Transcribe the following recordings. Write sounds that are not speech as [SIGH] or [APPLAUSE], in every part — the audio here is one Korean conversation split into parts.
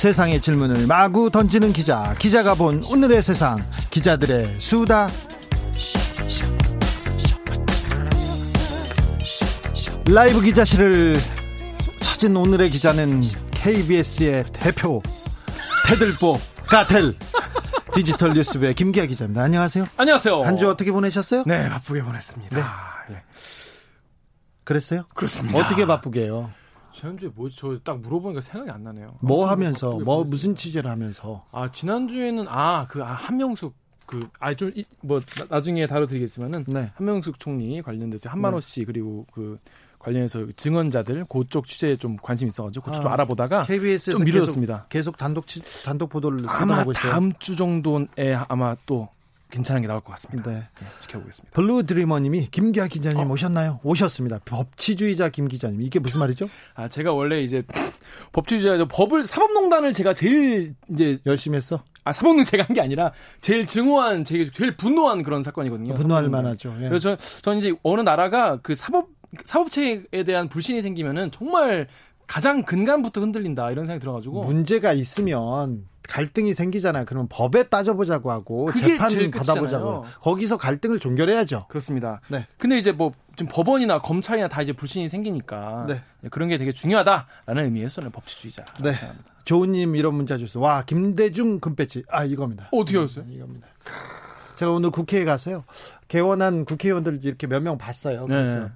세상의 질문을 마구 던지는 기자, 기자가 본 오늘의 세상, 기자들의 수다. 라이브 기자실을 찾은 오늘의 기자는 KBS의 대표 테들보 가텔 디지털 뉴스부의 김기아 기자입니다. 안녕하세요. 안녕하세요. 한 주 어떻게 보내셨어요? 네, 바쁘게 보냈습니다. 네. 예. 그랬어요? 그렇습니다. 어떻게 바쁘게 해요? 지난주에 뭐지? 저 딱 물어보니까 생각이 안 나네요. 뭐 하면서 뭐 보냈습니다. 무슨 취재를 하면서 아, 지난주에는 아, 그 아, 한명숙 그 아 좀 뭐 나중에 다뤄드리겠지만은 네. 한명숙 총리 관련돼서 한만호 씨 그리고 그 관련해서 증언자들 그쪽 취재에 좀 관심 있어가지고 그쪽 좀 아, 알아보다가 KBS에서 좀 미뤄졌습니다. 계속, 계속 단독 치, 단독 보도를 아마. 다음 주 정도에 아마 또 괜찮은 게 나올 것 같습니다. 네. 네, 지켜보겠습니다. 블루 드리머님이 김기아 기자님 어. 오셨나요? 오셨습니다. 법치주의자 김 기자님 이게 무슨 말이죠? 아 제가 원래 이제 법치주의자 법을 사법농단을 제가 제일 이제 열심히 했어. 아 사법농 제가 한 게 아니라 제일 증오한 제일 제일 분노한 그런 사건이거든요. 분노할 사법농단. 만하죠. 예. 그래서 저, 저는 이제 어느 나라가 그 사법 사법체에 대한 불신이 생기면은 정말 가장 근간부터 흔들린다 이런 생각이 들어가지고 문제가 있으면 갈등이 생기잖아요. 그러면 법에 따져보자고 하고 재판 제일 받아보자고. 거기서 갈등을 종결해야죠. 그렇습니다. 네. 근데 이제 뭐 지금 법원이나 검찰이나 다 이제 불신이 생기니까 네. 그런 게 되게 중요하다라는 의미에서 는 법치주의자. 네. 생각합니다. 조은님 이런 문자 주셨어요. 와 김대중 금배지. 아 이겁니다. 어, 어떻게 하셨어요? 이겁니다. 제가 오늘 국회에 갔어요. 개원한 국회의원들 이렇게 몇 명 봤어요. 그래서 네.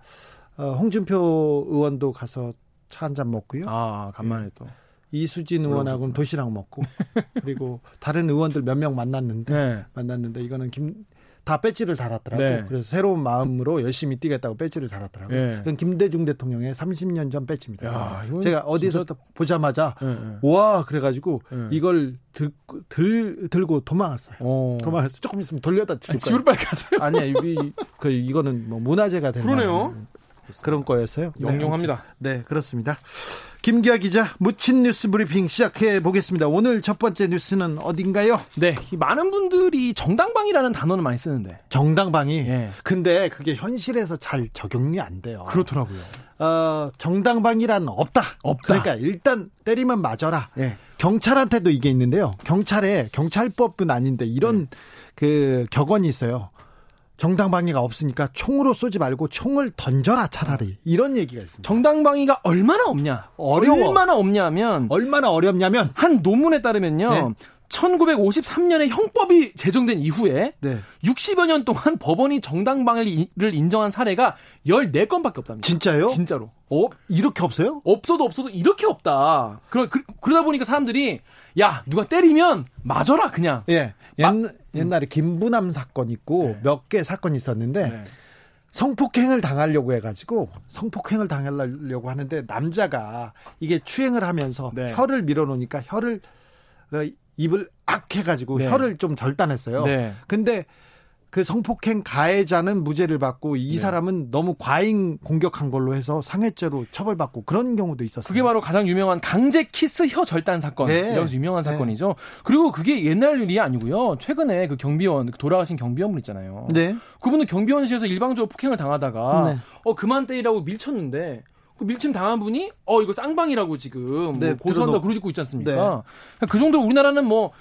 어, 홍준표 의원도 가서 차 한 잔 먹고요. 아 간만에 또. 이수진 의원하고는 도시락 먹고 [LAUGHS] 그리고 다른 의원들 몇 명 만났는데 네. 만났는데 이거는 김 다 배지를 달았더라고. 네. 요 그래서 새로운 마음으로 열심히 뛰겠다고 배지를 달았더라고. 요 네. 그건 김대중 대통령의 30년 전 배지입니다. 야, 제가 어디서 진짜- 보자마자 네, 네. 와 그래가지고 네. 이걸 들, 들 들고 도망갔어요. 어. 도망갔어. 조금 있으면 돌려다 줄 거예요. 집으로 빨리 가세요. 아니야, 이, 그 이거는 뭐 문화재가 되는 그러네요. 그런 거였어요. 네, 영영합니다. 네, 그렇습니다. 김기아 기자 묻힌 뉴스 브리핑 시작해 보겠습니다. 오늘 첫 번째 뉴스는 어딘가요? 네, 이 많은 분들이 정당방이라는 단어는 많이 쓰는데 정당방위. 예. 근데 그게 현실에서 잘 적용이 안 돼요. 그렇더라고요. 어, 정당방위란 없다. 없다. 그러니까 일단 때리면 맞아라. 예. 경찰한테도 이게 있는데요. 경찰에 경찰법은 아닌데 이런 네. 그 격언이 있어요. 정당방위가 없으니까 총으로 쏘지 말고 총을 던져라 차라리 이런 얘기가 있습니다. 정당방위가 얼마나 없냐? 어려워. 얼마나 없냐면 얼마나 어렵냐면 한 논문에 따르면요. 네. 1953년에 형법이 제정된 이후에 네 60여 년 동안 법원이 정당방위를 인정한 사례가 14건밖에 없답니다. 진짜요? 진짜로. 어 이렇게 없어요? 없어도 없어도 이렇게 없다. 그러, 그, 러다 보니까 사람들이 야 누가 때리면 맞아라 그냥. 예 옛, 옛날에 김부남 사건 있고 네. 몇개 사건이 있었는데 네. 성폭행을 당하려고 해가지고 성폭행을 당하려고 하는데 남자가 이게 추행을 하면서 네. 혀를 밀어놓으니까 혀를 어, 입을 악 해가지고 네. 혀를 좀 절단했어요. 네. 근데 그 성폭행 가해자는 무죄를 받고 이 네. 사람은 너무 과잉 공격한 걸로 해서 상해죄로 처벌받고 그런 경우도 있었어요. 그게 바로 가장 유명한 강제 키스 혀 절단 사건. 네. 이라고 유명한 네. 사건이죠. 그리고 그게 옛날 일이 아니고요. 최근에 그 경비원, 그 돌아가신 경비원분 있잖아요. 네. 그분은 경비원실에서 일방적으로 폭행을 당하다가 네. 어 그만 때리라고 밀쳤는데 그 밀침 당한 분이 어 이거 쌍방이라고 지금 네, 뭐 고소한다 그러고 있지 않습니까? 그 정도 우리나라는 뭐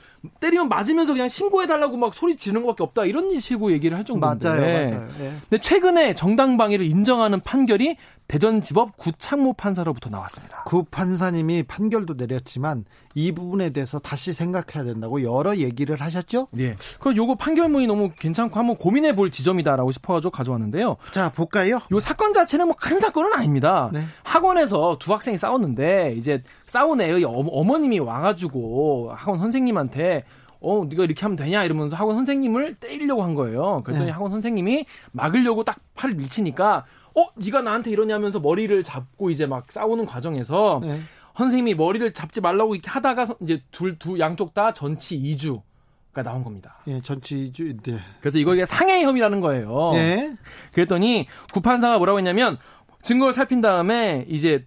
때리면 맞으면서 그냥 신고해 달라고 막 소리 지르는 것밖에 없다 이런 식으로 얘기를 할 정도인데. 맞아요, 맞아요. 네. 근데 최근에 정당 방위를 인정하는 판결이 대전지법 구창모 판사로부터 나왔습니다. 구 판사님이 판결도 내렸지만 이 부분에 대해서 다시 생각해야 된다고 여러 얘기를 하셨죠? 예. 그 요거 판결문이 너무 괜찮고 한번 고민해 볼 지점이다라고 싶어가지고 가져왔는데요. 자 볼까요? 요 사건 자체는 뭐 큰 사건은 아닙니다. 네. 학원에서 두 학생이 싸웠는데 이제 싸운 애의 어- 어머님이 와가지고 학원 선생님한테 어 네가 이렇게 하면 되냐 이러면서 학원 선생님을 때리려고 한 거예요. 그랬더니 네. 학원 선생님이 막으려고 딱 팔을 밀치니까 어 네가 나한테 이러냐면서 머리를 잡고 이제 막 싸우는 과정에서 네. 선생님이 머리를 잡지 말라고 이렇게 하다가 이제 둘 두 양쪽 다 전치 2주 가 나온 겁니다. 예, 전치 2주. 네. 그래서 이거 이게 상해 혐의라는 거예요. 예. 그랬더니 구판사가 뭐라고 했냐면 증거를 살핀 다음에 이제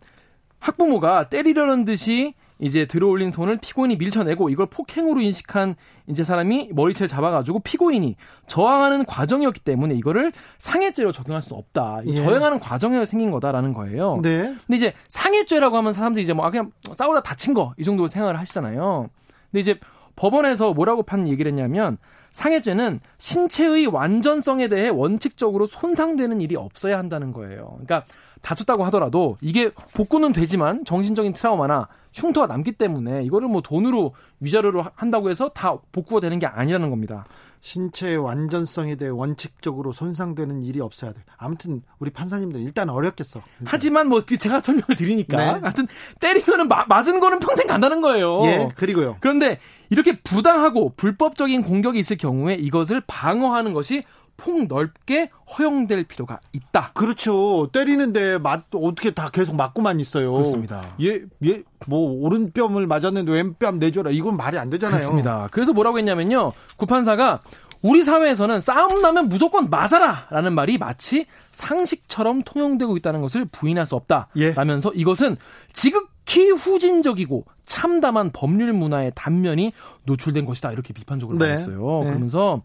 학부모가 때리려는 듯이 이제 들어올린 손을 피고인이 밀쳐내고 이걸 폭행으로 인식한 이제 사람이 머리채를 잡아가지고 피고인이 저항하는 과정이었기 때문에 이거를 상해죄로 적용할 수 없다. 예. 저항하는 과정에서 생긴 거다라는 거예요. 네. 근데 이제 상해죄라고 하면 사람들이 이제 뭐 아, 그냥 싸우다 다친 거 이 정도 생각을 하시잖아요. 근데 이제 법원에서 뭐라고 판 얘기를 했냐면 상해죄는 신체의 완전성에 대해 원칙적으로 손상되는 일이 없어야 한다는 거예요. 그러니까 다쳤다고 하더라도 이게 복구는 되지만 정신적인 트라우마나 흉터가 남기 때문에 이거를 뭐 돈으로 위자료로 한다고 해서 다 복구가 되는 게 아니라는 겁니다. 신체의 완전성에 대해 원칙적으로 손상되는 일이 없어야 돼. 아무튼 우리 판사님들 일단 어렵겠어. 일단. 하지만 뭐그 제가 설명을 드리니까 네. 하여튼 때리면은 마, 맞은 거는 평생 간다는 거예요. 예, 그리고요. 그런데 이렇게 부당하고 불법적인 공격이 있을 경우에 이것을 방어하는 것이 폭넓게 허용될 필요가 있다. 그렇죠. 때리는데 맞 어떻게 다 계속 맞고만 있어요. 그렇습니다. 예, 예, 뭐 오른뺨을 맞았는데 왼뺨 내줘라. 이건 말이 안 되잖아요. 그렇습니다. 그래서 뭐라고 했냐면요. 구판사가 우리 사회에서는 싸움 나면 무조건 맞아라! 라는 말이 마치 상식처럼 통용되고 있다는 것을 부인할 수 없다. 예. 라면서 이것은 지극히 후진적이고 참담한 법률 문화의 단면이 노출된 것이다. 이렇게 비판적으로 네. 말했어요. 네. 그러면서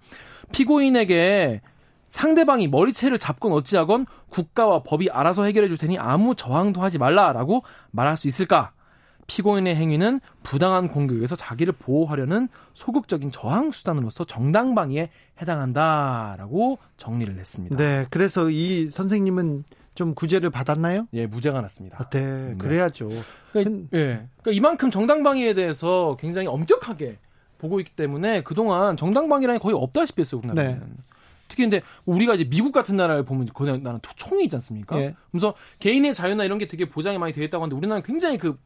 피고인에게 상대방이 머리채를 잡건 어찌하건 국가와 법이 알아서 해결해 줄 테니 아무 저항도 하지 말라라고 말할 수 있을까? 피고인의 행위는 부당한 공격에서 자기를 보호하려는 소극적인 저항 수단으로서 정당방위에 해당한다라고 정리를 했습니다. 네, 그래서 이 선생님은 좀 구제를 받았나요? 예, 무죄가 났습니다. 아, 네, 네, 그래야죠. 그러니까, 예, 그러니까 이만큼 정당방위에 대해서 굉장히 엄격하게 보고 있기 때문에 그동안 정당방위라는 거의 없다시피 했어요, 우리나라는. 네. 특히 근데 우리가 이제 미국 같은 나라를 보면 그 나라는 총이 있지 않습니까? 예. 그래서 개인의 자유나 이런 게 되게 보장이 많이 되어 있다고 하는데 우리나라는 굉장히 그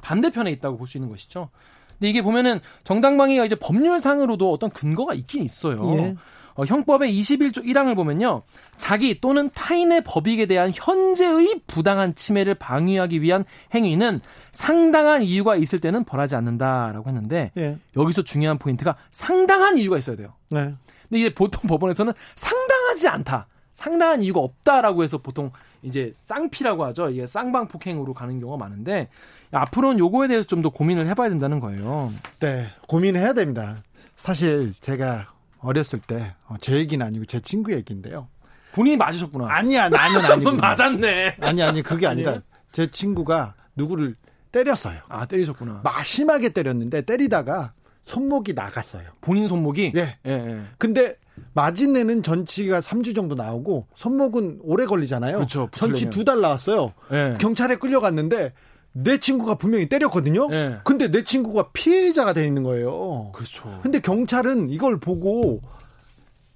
반대편에 있다고 볼 수 있는 것이죠. 근데 이게 보면은 정당방위가 이제 법률상으로도 어떤 근거가 있긴 있어요. 예. 어, 형법의 21조 1항을 보면요. 자기 또는 타인의 법익에 대한 현재의 부당한 침해를 방위하기 위한 행위는 상당한 이유가 있을 때는 벌하지 않는다라고 했는데 예. 여기서 중요한 포인트가 상당한 이유가 있어야 돼요. 네. 근데 이제 보통 [LAUGHS] 법원에서는 상당하지 않다. 상당한 이유가 없다라고 해서 보통 이제 쌍피라고 하죠. 이게 쌍방 폭행으로 가는 경우가 많은데 앞으로는 요거에 대해서 좀 더 고민을 해봐야 된다는 거예요. 네, 고민해야 됩니다. 사실 제가 어렸을 때제 어, 얘기는 아니고 제 친구 얘기인데요. 본인이 맞으셨구나. 아니야, 나는 [LAUGHS] 아니고. 맞았네. 아니 아니 그게 아니라 제 친구가 누구를 때렸어요. 아 때리셨구나. 마심하게 때렸는데 때리다가 손목이 나갔어요. 본인 손목이? 네. 예, 예. 근데 마진내는 전치가 3주 정도 나오고 손목은 오래 걸리잖아요. 그렇죠. 전치 두 달 나왔어요. 예. 경찰에 끌려갔는데 내 친구가 분명히 때렸거든요. 예. 근데 내 친구가 피해자가 돼 있는 거예요. 그렇죠. 근데 경찰은 이걸 보고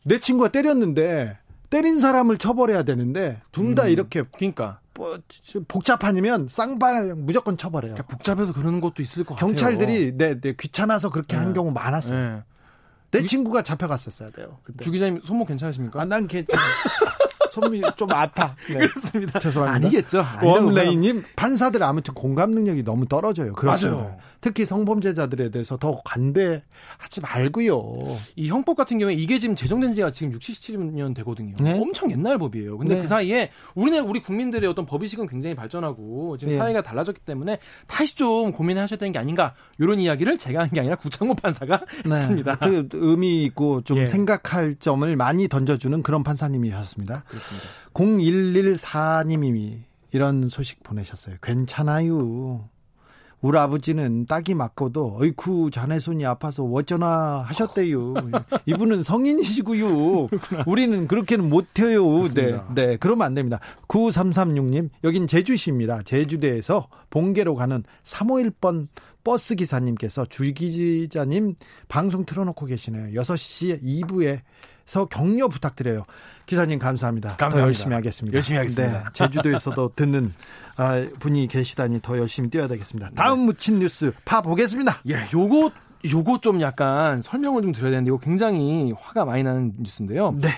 내 친구가 때렸는데 때린 사람을 처벌해야 되는데 둘다 음, 이렇게 그러니까 뭐, 복잡하면 쌍발 무조건 처벌해요. 그러니까 복잡해서 그러는 것도 있을 것 경찰들이 같아요. 네, 네, 귀찮아서 그렇게 네. 한 경우 많았어요. 네. 내 친구가 잡혀갔었어야 돼요. 그때. 주 기자님 손목 괜찮으십니까? 아, 난 괜찮아. [LAUGHS] 손이 좀 아파. 네. 그렇습니다. 죄송합니다. 아니겠죠. 원레이님 판사들 아무튼 공감 능력이 너무 떨어져요. 그렇죠. 맞아요. 특히 성범죄자들에 대해서 더 관대하지 말고요. 이 형법 같은 경우에 이게 지금 제정된 지가 지금 6, 7년 되거든요. 네? 엄청 옛날 법이에요. 근데 네. 그 사이에 우리네 우리 국민들의 어떤 법의식은 굉장히 발전하고 지금 네. 사회가 달라졌기 때문에 다시 좀 고민하셔야 되는 게 아닌가 이런 이야기를 제가 한 게 아니라 구창모 판사가 네. 했습니다. 그 의미 있고 좀 예. 생각할 점을 많이 던져주는 그런 판사님이셨습니다. 그렇습니다. 0114님이 이런 소식 보내셨어요. 괜찮아요. 우리 아버지는 딱이 맞고도 어이쿠 자네 손이 아파서 어쩌나 하셨대요. 이분은 성인이시고요. 우리는 그렇게는 못해요. 네, 네, 그러면 안 됩니다. 9336님, 여긴 제주시입니다. 제주도에서 본계로 가는 351번 버스 기사님께서 주기자님 방송 틀어놓고 계시네요. 6시 2부에서 격려 부탁드려요. 기사님 감사합니다. 감사합니다. 열심히 하겠습니다. 열심히 하겠습니다. 네, 제주도에서도 [LAUGHS] 듣는 아, 분이 계시다니 더 열심히 뛰어야 되겠습니다. 다음 네. 묻힌 뉴스 파 보겠습니다. 예, 요거 요거 좀 약간 설명을 좀 드려야 되는데 이거 굉장히 화가 많이 나는 뉴스인데요. 네.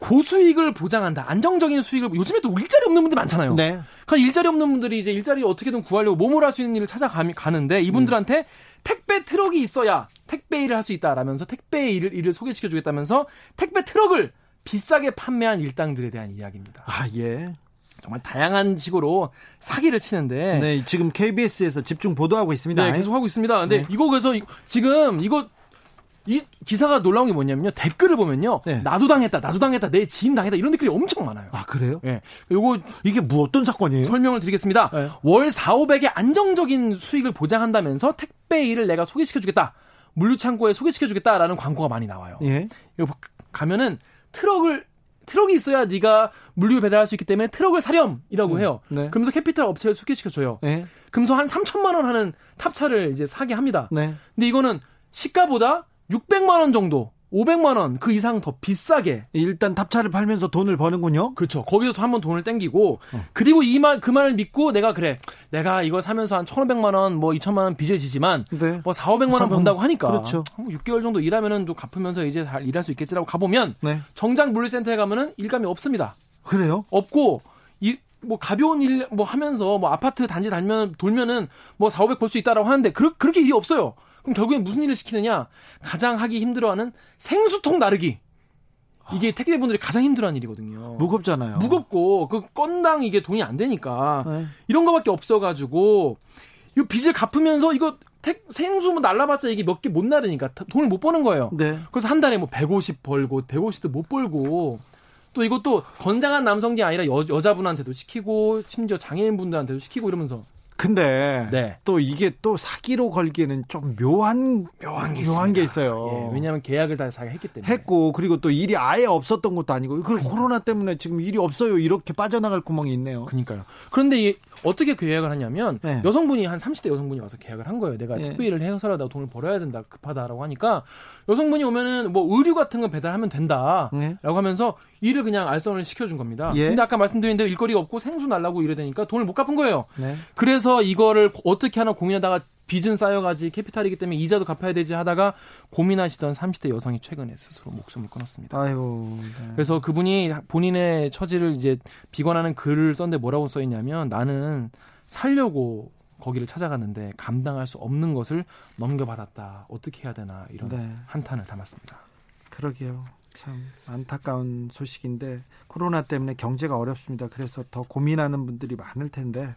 고수익을 보장한다. 안정적인 수익을 요즘에 또 일자리 없는 분들 많잖아요. 네. 그 일자리 없는 분들이 이제 일자리 어떻게든 구하려고 몸을 할 수 있는 일을 찾아가는데 이분들한테 택배 트럭이 있어야 택배 일을 할 수 있다라면서 택배 일을, 일을 소개시켜 주겠다면서 택배 트럭을 비싸게 판매한 일당들에 대한 이야기입니다. 아, 예. 정말 다양한 식으로 사기를 치는데 네, 지금 KBS에서 집중 보도하고 있습니다. 네, 계속 하고 있습니다. 근데 네. 이거 그래서 지금 이거 이 기사가 놀라운 게 뭐냐면요. 댓글을 보면요. 네. 나도 당했다. 나도 당했다. 내 지인 당했다. 이런 댓글이 엄청 많아요. 아, 그래요? 예. 요거 이게 뭐 어떤 사건이에요? 설명을 드리겠습니다. 네. 월 4, 500의 안정적인 수익을 보장한다면서 택배 일을 내가 소개시켜 주겠다. 물류창고에 소개시켜 주겠다라는 광고가 많이 나와요. 예. 이거 가면은 트럭을 트럭이 있어야 네가 물류 배달할 수 있기 때문에 트럭을 사렴이라고 음, 해요. 네. 그러면서 캐피탈 업체를 소개시켜 줘요. 예. 그러면서 한 3천만 원 하는 탑차를 이제 사게 합니다. 네. 근데 이거는 시가보다 600만 원 정도, 500만 원 그 이상 더 비싸게 일단 탑차를 팔면서 돈을 버는군요. 그렇죠. 거기서 한번 돈을 땡기고 어. 그리고 이 말 그 말을 믿고 내가 그래. 내가 이거 사면서 한 1,500만 원, 뭐 2천만 원 빚을 지지만 네. 뭐 4, 500만 원400 번다고 하니까 그렇죠. 6개월 정도 일하면은 또 갚으면서 이제 잘 일할 수 있겠지라고 가 보면 네. 정작 물류센터에 가면은 일감이 없습니다. 그래요? 없고 이 뭐 가벼운 일 뭐 하면서 뭐 아파트 단지 달면 돌면은 뭐 4, 500 벌 수 있다라고 하는데 그, 그렇게 일이 없어요. 그럼 결국엔 무슨 일을 시키느냐? 가장 하기 힘들어하는 생수통 나르기. 이게 택배분들이 가장 힘들어하는 일이거든요. 무겁잖아요. 무겁고 그 건당 이게 돈이 안 되니까 네. 이런 거밖에 없어가지고 이 빚을 갚으면서 이거 택, 생수 뭐 날라봤자 이게 몇 개 못 나르니까 다- 돈을 못 버는 거예요. 네. 그래서 한 달에 뭐 150 벌고 150도 못 벌고 또 이것도 건장한 남성이 아니라 여, 여자분한테도 시키고 심지어 장애인분들한테도 시키고 이러면서 근데 네. 또 이게 또 사기로 걸기에는 좀 묘한 묘한 게 묘한 게. 있어요. 예, 왜냐하면 계약을 다 자기가 했기 때문에 했고 그리고 또 일이 아예 없었던 것도 아니고 그 코로나 때문에 지금 일이 없어요 이렇게 빠져나갈 구멍이 있네요. 그러니까요. 그런데 이 어떻게 계약을 하냐면 네. 여성분이 한 30대 여성분이 와서 계약을 한 거예요. 내가 네. 택배 일을 해서라도 돈을 벌어야 된다. 급하다라고 하니까 여성분이 오면은 뭐 의류 같은 거 배달하면 된다라고 네. 하면서 일을 그냥 알선을 시켜준 겁니다. 예. 근데 아까 말씀드린 대로 일거리가 없고 생수 날라고 이래 되니까 돈을 못 갚은 거예요. 네. 그래서 이거를 어떻게 하나 고민하다가 빚은 쌓여가지 캐피탈이기 때문에 이자도 갚아야 되지 하다가 고민하시던 30대 여성이 최근에 스스로 목숨을 끊었습니다. 아이고. 네. 그래서 그분이 본인의 처지를 이제 비관하는 글을 썼는데 뭐라고 써 있냐면 나는 살려고 거기를 찾아갔는데 감당할 수 없는 것을 넘겨받았다. 어떻게 해야 되나 이런 네. 한탄을 담았습니다. 그러게요. 참 안타까운 소식인데 코로나 때문에 경제가 어렵습니다. 그래서 더 고민하는 분들이 많을 텐데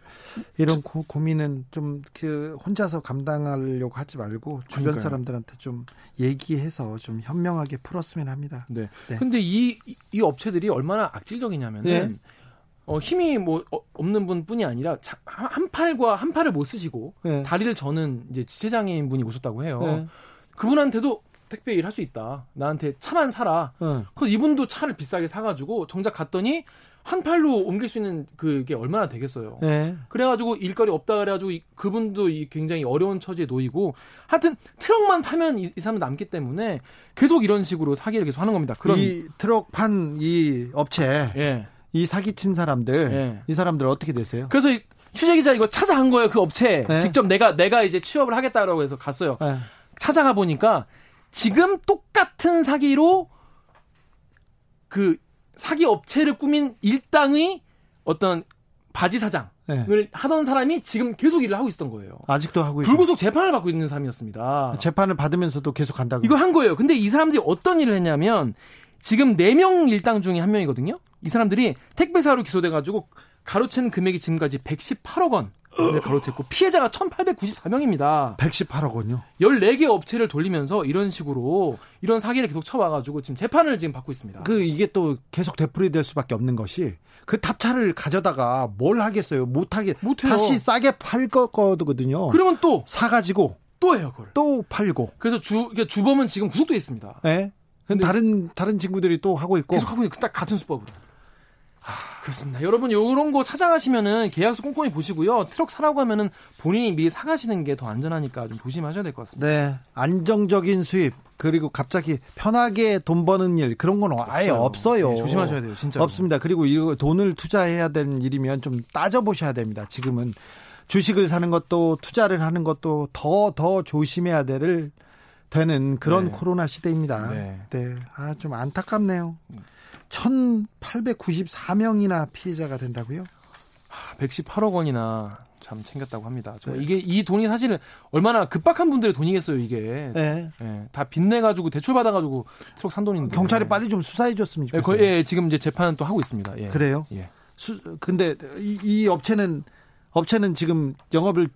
이런 고, 고민은 좀 그 혼자서 감당하려고 하지 말고 주변 그러니까요. 사람들한테 좀 얘기해서 좀 현명하게 풀었으면 합니다. 네. 네. 근데 이, 이- 이 업체들이 얼마나 악질적이냐면은 네. 어, 힘이 뭐 어, 없는 분뿐이 아니라 자- 한한 팔과 한 팔을 못 쓰시고 네. 다리를 저는 이제 지체장애인 분이 오셨다고 해요. 네. 그분한테도 택배 일 할 수 있다. 나한테 차만 사라. 어. 그래서 이분도 차를 비싸게 사가지고 정작 갔더니 한 팔로 옮길 수 있는 그게 얼마나 되겠어요. 네. 그래가지고 일거리 없다 그래가지고 이- 그분도 이 굉장히 어려운 처지에 놓이고 하여튼 트럭만 파면 이, 이 사람은 남기 때문에 계속 이런 식으로 사기를 계속 하는 겁니다. 그런 이 트럭 판 이 업체 예. 이 사기친 사람들 예. 이 사람들 어떻게 되세요? 그래서 이 취재 기자 이거 찾아간 거예요 그 업체 네. 직접 내가 내가 이제 취업을 하겠다라고 해서 갔어요. 네. 찾아가 보니까 지금 똑같은 사기로 그 사기 업체를 꾸민 일당의 어떤 바지 사장을 네. 하던 사람이 지금 계속 일을 하고 있었던 거예요. 아직도 하고 있고 불구속 재판을 받고 있는 사람이었습니다. 재판을 받으면서도 계속 간다고. 이걸 한 거예요. 근데 이 사람들이 어떤 일을 했냐면 지금 4명 일당 중에 한 명이거든요. 이 사람들이 택배사로 기소돼 가지고 가로챈 금액이 지금까지 118억 원. 을 가로챘고 피해자가 1,894명입니다. 118억 원요. 14개 업체를 돌리면서 이런 식으로 이런 사기를 계속 쳐와가지고 지금 재판을 지금 받고 있습니다. 그 이게 또 계속 되풀이될 수밖에 없는 것이 그 탑차를 가져다가 뭘 하겠어요? 못 하게 못해요. 다시 싸게 팔 거- 거거든요. 그러면 또, 사가지고 또 해요, 그걸. 또 팔고. 그래서 주, 그러니까 주범은 지금 구속돼 있습니다. 예. 근데 다른 다른 친구들이 또 하고 있고. 계속 하고 있는 딱 같은 수법으로. 그렇습니다. 여러분 요런 거 찾아가시면은 계약서 꼼꼼히 보시고요. 트럭 사라고 하면은 본인이 미리 사가시는 게 더 안전하니까 좀 조심하셔야 될 것 같습니다. 네. 안정적인 수입 그리고 갑자기 편하게 돈 버는 일 그런 건 아예 없어요. 네, 조심하셔야 돼요, 진짜. 없습니다. 그리고 이거 돈을 투자해야 되는 일이면 좀 따져 보셔야 됩니다. 지금은 주식을 사는 것도 투자를 하는 것도 더더 조심해야 될 되는 그런 네. 코로나 시대입니다. 네. 네. 아, 좀 안타깝네요. 1894명이나 피해자가 된다고요? 118억 원이나 참 챙겼다고 합니다. 네. 이게 이 돈이 사실은 얼마나 급박한 분들의 돈이겠어요, 이게. 네. 네. 다 빚내 가지고 대출 받아 가지고 트럭 산 돈인데. 경찰이 빨리 좀 수사해 줬으면 네, 좋겠어요. 예, 지금 이제 재판은 또 하고 있습니다. 예. 그래요? 예. 수, 근데 이, 이 업체는 업체는 지금 영업을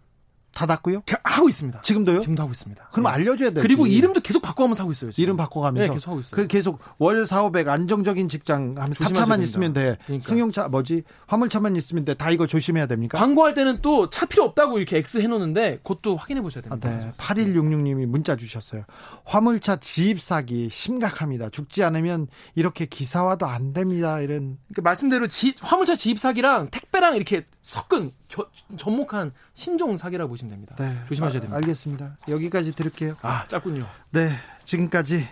닫았고요? 하고 있습니다. 지금도요? 지금도 하고 있습니다. 그럼 네. 알려줘야 돼요. 그리고 이름도 계속 바꿔가면서 하고 있어요. 지금. 이름 바꿔가면서. 네, 계속 하고 있어요. 그 계속 월 4, 500 안정적인 직장 하면 탑차만 있으면 돼. 그러니까. 승용차 뭐지? 화물차만 있으면 돼. 다 이거 조심해야 됩니까? 광고할 때는 또 차 필요 없다고 이렇게 X 해놓는데 그것도 확인해 보셔야 됩니다. 아, 네. 8166님이 문자 주셨어요. 화물차 지입 사기 심각합니다. 죽지 않으면 이렇게 기사화도 안 됩니다. 이런. 그러니까 말씀대로 지, 화물차 지입 사기랑 택배랑 이렇게 섞은 겨, 접목한 신종 사기라고 보시면 됩니다. 네. 조심하셔야 됩니다. 아, 알겠습니다. 여기까지 들을게요. 아, 짧군요. 네. 지금까지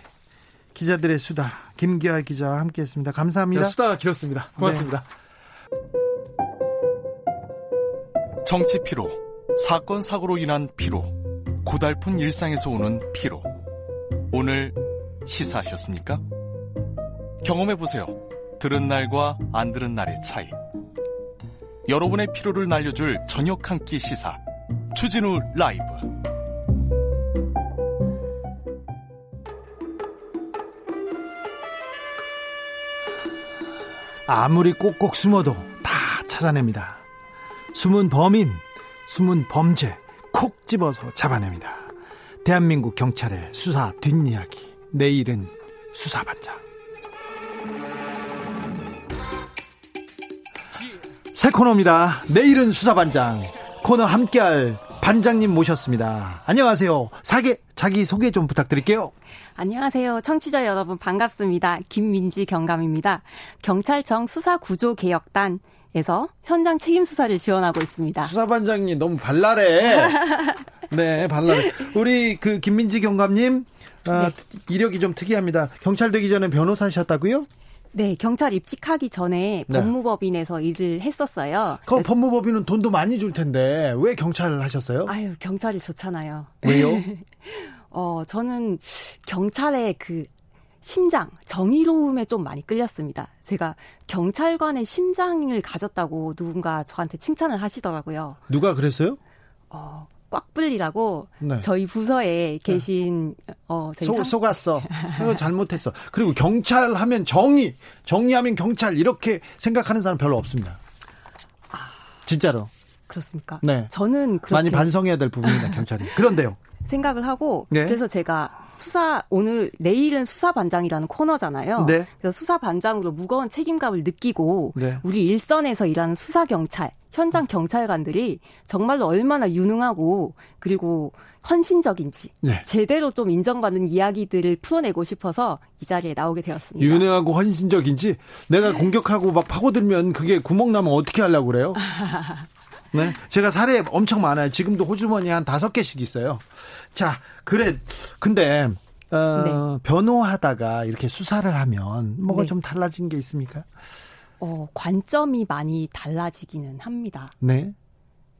기자들의 수다 김기아 기자와 함께했습니다. 감사합니다. 수다가 길었습니다. 고맙습니다. 네. 정치 피로, 사건 사고로 인한 피로, 고달픈 일상에서 오는 피로. 오늘 시사하셨습니까? 경험해 보세요. 들은 날과 안 들은 날의 차이. 여러분의 피로를 날려줄 저녁 한 끼 시사 추진우 라이브 아무리 꼭꼭 숨어도 다 찾아냅니다. 숨은 범인, 숨은 범죄 콕 집어서 잡아냅니다. 대한민국 경찰의 수사 뒷이야기 내일은 수사반장 새 코너입니다. 내일은 수사반장. 코너 함께할 반장님 모셨습니다. 안녕하세요. 사계, 자기 소개 좀 부탁드릴게요. 안녕하세요. 청취자 여러분 반갑습니다. 김민지 경감입니다. 경찰청 수사구조개혁단 에서 현장 책임 수사를 지원하고 있습니다. 수사반장님 너무 발랄해. [LAUGHS] 네, 발랄해. 우리 그 김민지 경감님 아, 네. 이력이 좀 특이합니다. 경찰 되기 전에 변호사셨다고요? 네, 경찰 입직하기 전에 네. 법무법인에서 일을 했었어요. 그 법무법인은 돈도 많이 줄 텐데 왜 경찰을 하셨어요? 아유, 경찰이 좋잖아요. 왜요? [LAUGHS] 어, 저는 경찰의 그 심장, 정의로움에 좀 많이 끌렸습니다. 제가 경찰관의 심장을 가졌다고 누군가 저한테 칭찬을 하시더라고요. 누가 그랬어요? 어, 꽉불리라고 네. 저희 부서에 계신 네. 어 저희 속, 상... 속았어. [LAUGHS] 잘못했어. 그리고 경찰 하면 정의, 정의하면 경찰 이렇게 생각하는 사람 별로 없습니다. 아, 진짜로. 그렇습니까? 네. 저는 그렇게 많이 반성해야 될 부분이다 경찰이. 그런데요. [LAUGHS] 생각을 하고 네. 그래서 제가 수사 오늘 내일은 수사 반장이라는 코너잖아요. 네. 그래서 수사 반장으로 무거운 책임감을 느끼고 네. 우리 일선에서 일하는 수사 경찰 현장 경찰관들이 정말로 얼마나 유능하고 그리고 헌신적인지 네. 제대로 좀 인정받는 이야기들을 풀어내고 싶어서 이 자리에 나오게 되었습니다. 유능하고 헌신적인지 내가 공격하고 막 파고들면 그게 구멍 나면 어떻게 하려고 그래요? [LAUGHS] 네. 제가 사례 엄청 많아요. 지금도 호주머니 한 다섯 개씩 있어요. 자, 그래. 근데, 어, 네. 변호하다가 이렇게 수사를 하면 뭐가 네. 좀 달라진 게 있습니까? 어, 관점이 많이 달라지기는 합니다. 네.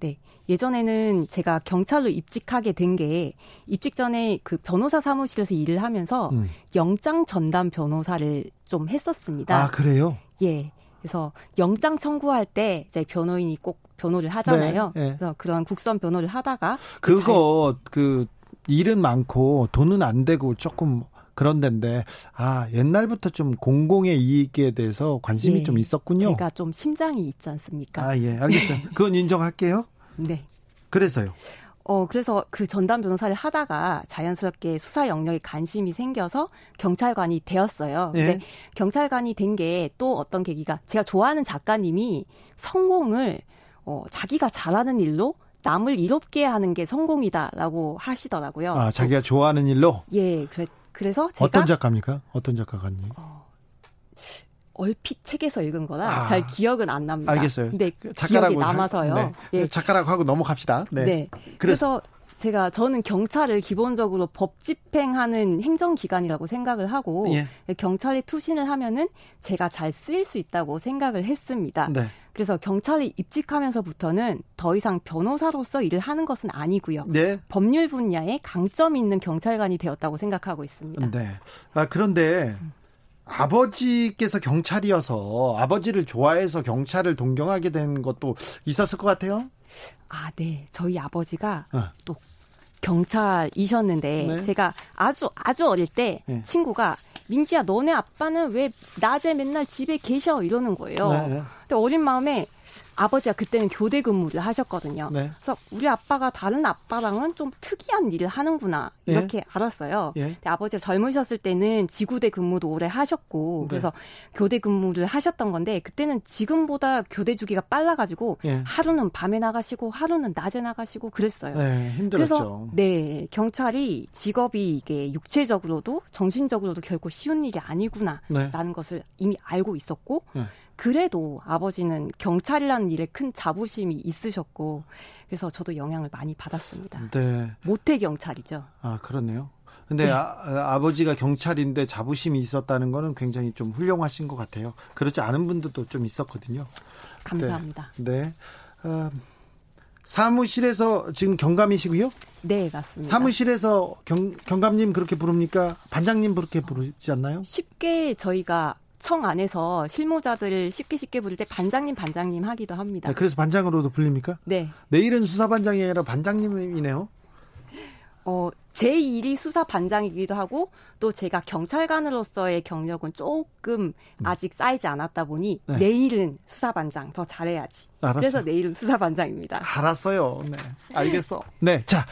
네. 예전에는 제가 경찰로 입직하게 된 게 입직 전에 그 변호사 사무실에서 일을 하면서 음. 영장 전담 변호사를 좀 했었습니다. 아, 그래요? 예. 그래서 영장 청구할 때 이제 변호인이 꼭 변호를 하잖아요. 네, 네. 그래서 그런 국선 변호를 하다가 그거 잘... 그 일은 많고 돈은 안 되고 조금 그런 데인데 아 옛날부터 좀 공공의 이익에 대해서 관심이 예, 좀 있었군요. 제가 좀 심장이 있지 않습니까? 아 예 알겠어요. [LAUGHS] 그건 인정할게요. 네. 그래서요. 어, 그래서 그 전담 변호사를 하다가 자연스럽게 수사 영역에 관심이 생겨서 경찰관이 되었어요. 예. 근데 경찰관이 된 게 또 어떤 계기가 제가 좋아하는 작가님이 성공을 어, 자기가 잘하는 일로 남을 이롭게 하는 게 성공이다라고 하시더라고요. 아, 자기가 좋아하는 일로? 예, 그래, 그래서 제가 어떤 작가입니까? 어떤 작가가님? 어, 얼핏 책에서 읽은 거라 아, 잘 기억은 안 납니다. 알겠어요. 근데 작가라고 기억이 남아서요. 네. 예. 작가라고 하고 넘어갑시다. 네. 네. 그래서 제가 저는 경찰을 기본적으로 법 집행하는 행정기관이라고 생각을 하고 예. 경찰에 투신을 하면은 제가 잘 쓰일 수 있다고 생각을 했습니다. 네. 그래서 경찰에 입직하면서부터는 더 이상 변호사로서 일을 하는 것은 아니고요. 네. 법률 분야에 강점 있는 경찰관이 되었다고 생각하고 있습니다. 네. 아 그런데 아버지께서 경찰이어서 아버지를 좋아해서 경찰을 동경하게 된 것도 있었을 것 같아요. 아, 네. 저희 아버지가 어. 또 경찰이셨는데 네. 제가 아주 아주 어릴 때 네. 친구가 민지야 너네 아빠는 왜 낮에 맨날 집에 계셔 이러는 거예요. 네. 근데 어린 마음에 아버지가 그때는 교대 근무를 하셨거든요. 네. 그래서 우리 아빠가 다른 아빠랑은 좀 특이한 일을 하는구나 예. 이렇게 예. 알았어요. 예. 근데 아버지가 젊으셨을 때는 지구대 근무도 오래 하셨고 네. 그래서 교대 근무를 하셨던 건데 그때는 지금보다 교대 주기가 빨라가지고 예. 하루는 밤에 나가시고 하루는 낮에 나가시고 그랬어요. 네, 힘들었죠. 그래서 네 경찰이 직업이 이게 육체적으로도 정신적으로도 결코 쉬운 일이 아니구나라는 네. 것을 이미 알고 있었고. 네. 그래도 아버지는 경찰이라는 일에 큰 자부심이 있으셨고 그래서 저도 영향을 많이 받았습니다. 네. 모태 경찰이죠. 아 그렇네요. 근데 네. 아, 버지가 경찰인데 자부심이 있었다는 거는 굉장히 좀 훌륭하신 것 같아요. 그렇지 않은 분들도 좀 있었거든요. 감사합니다. 네. 네. 어, 사무실에서 지금 경감이시고요? 네, 맞습니다. 사무실에서 경, 경감님 그렇게 부릅니까? 반장님 그렇게 부르지 않나요? 쉽게 저희가 청 안에서 실무자들을 쉽게 쉽게 부를 때 반장님 반장님 하기도 합니다. 네, 그래서 반장으로도 불립니까? 네. 내일은 수사반장이 아니라 반장님이네요. 어, 제 일이 수사 반장이기도 하고 또 제가 경찰관으로서의 경력은 조금 음. 아직 쌓이지 않았다 보니 네. 내일은 수사 반장 더 잘해야지. 알았어. 그래서 내일은 수사 반장입니다. 알았어요. 네. 알겠어. [LAUGHS] 네. 자,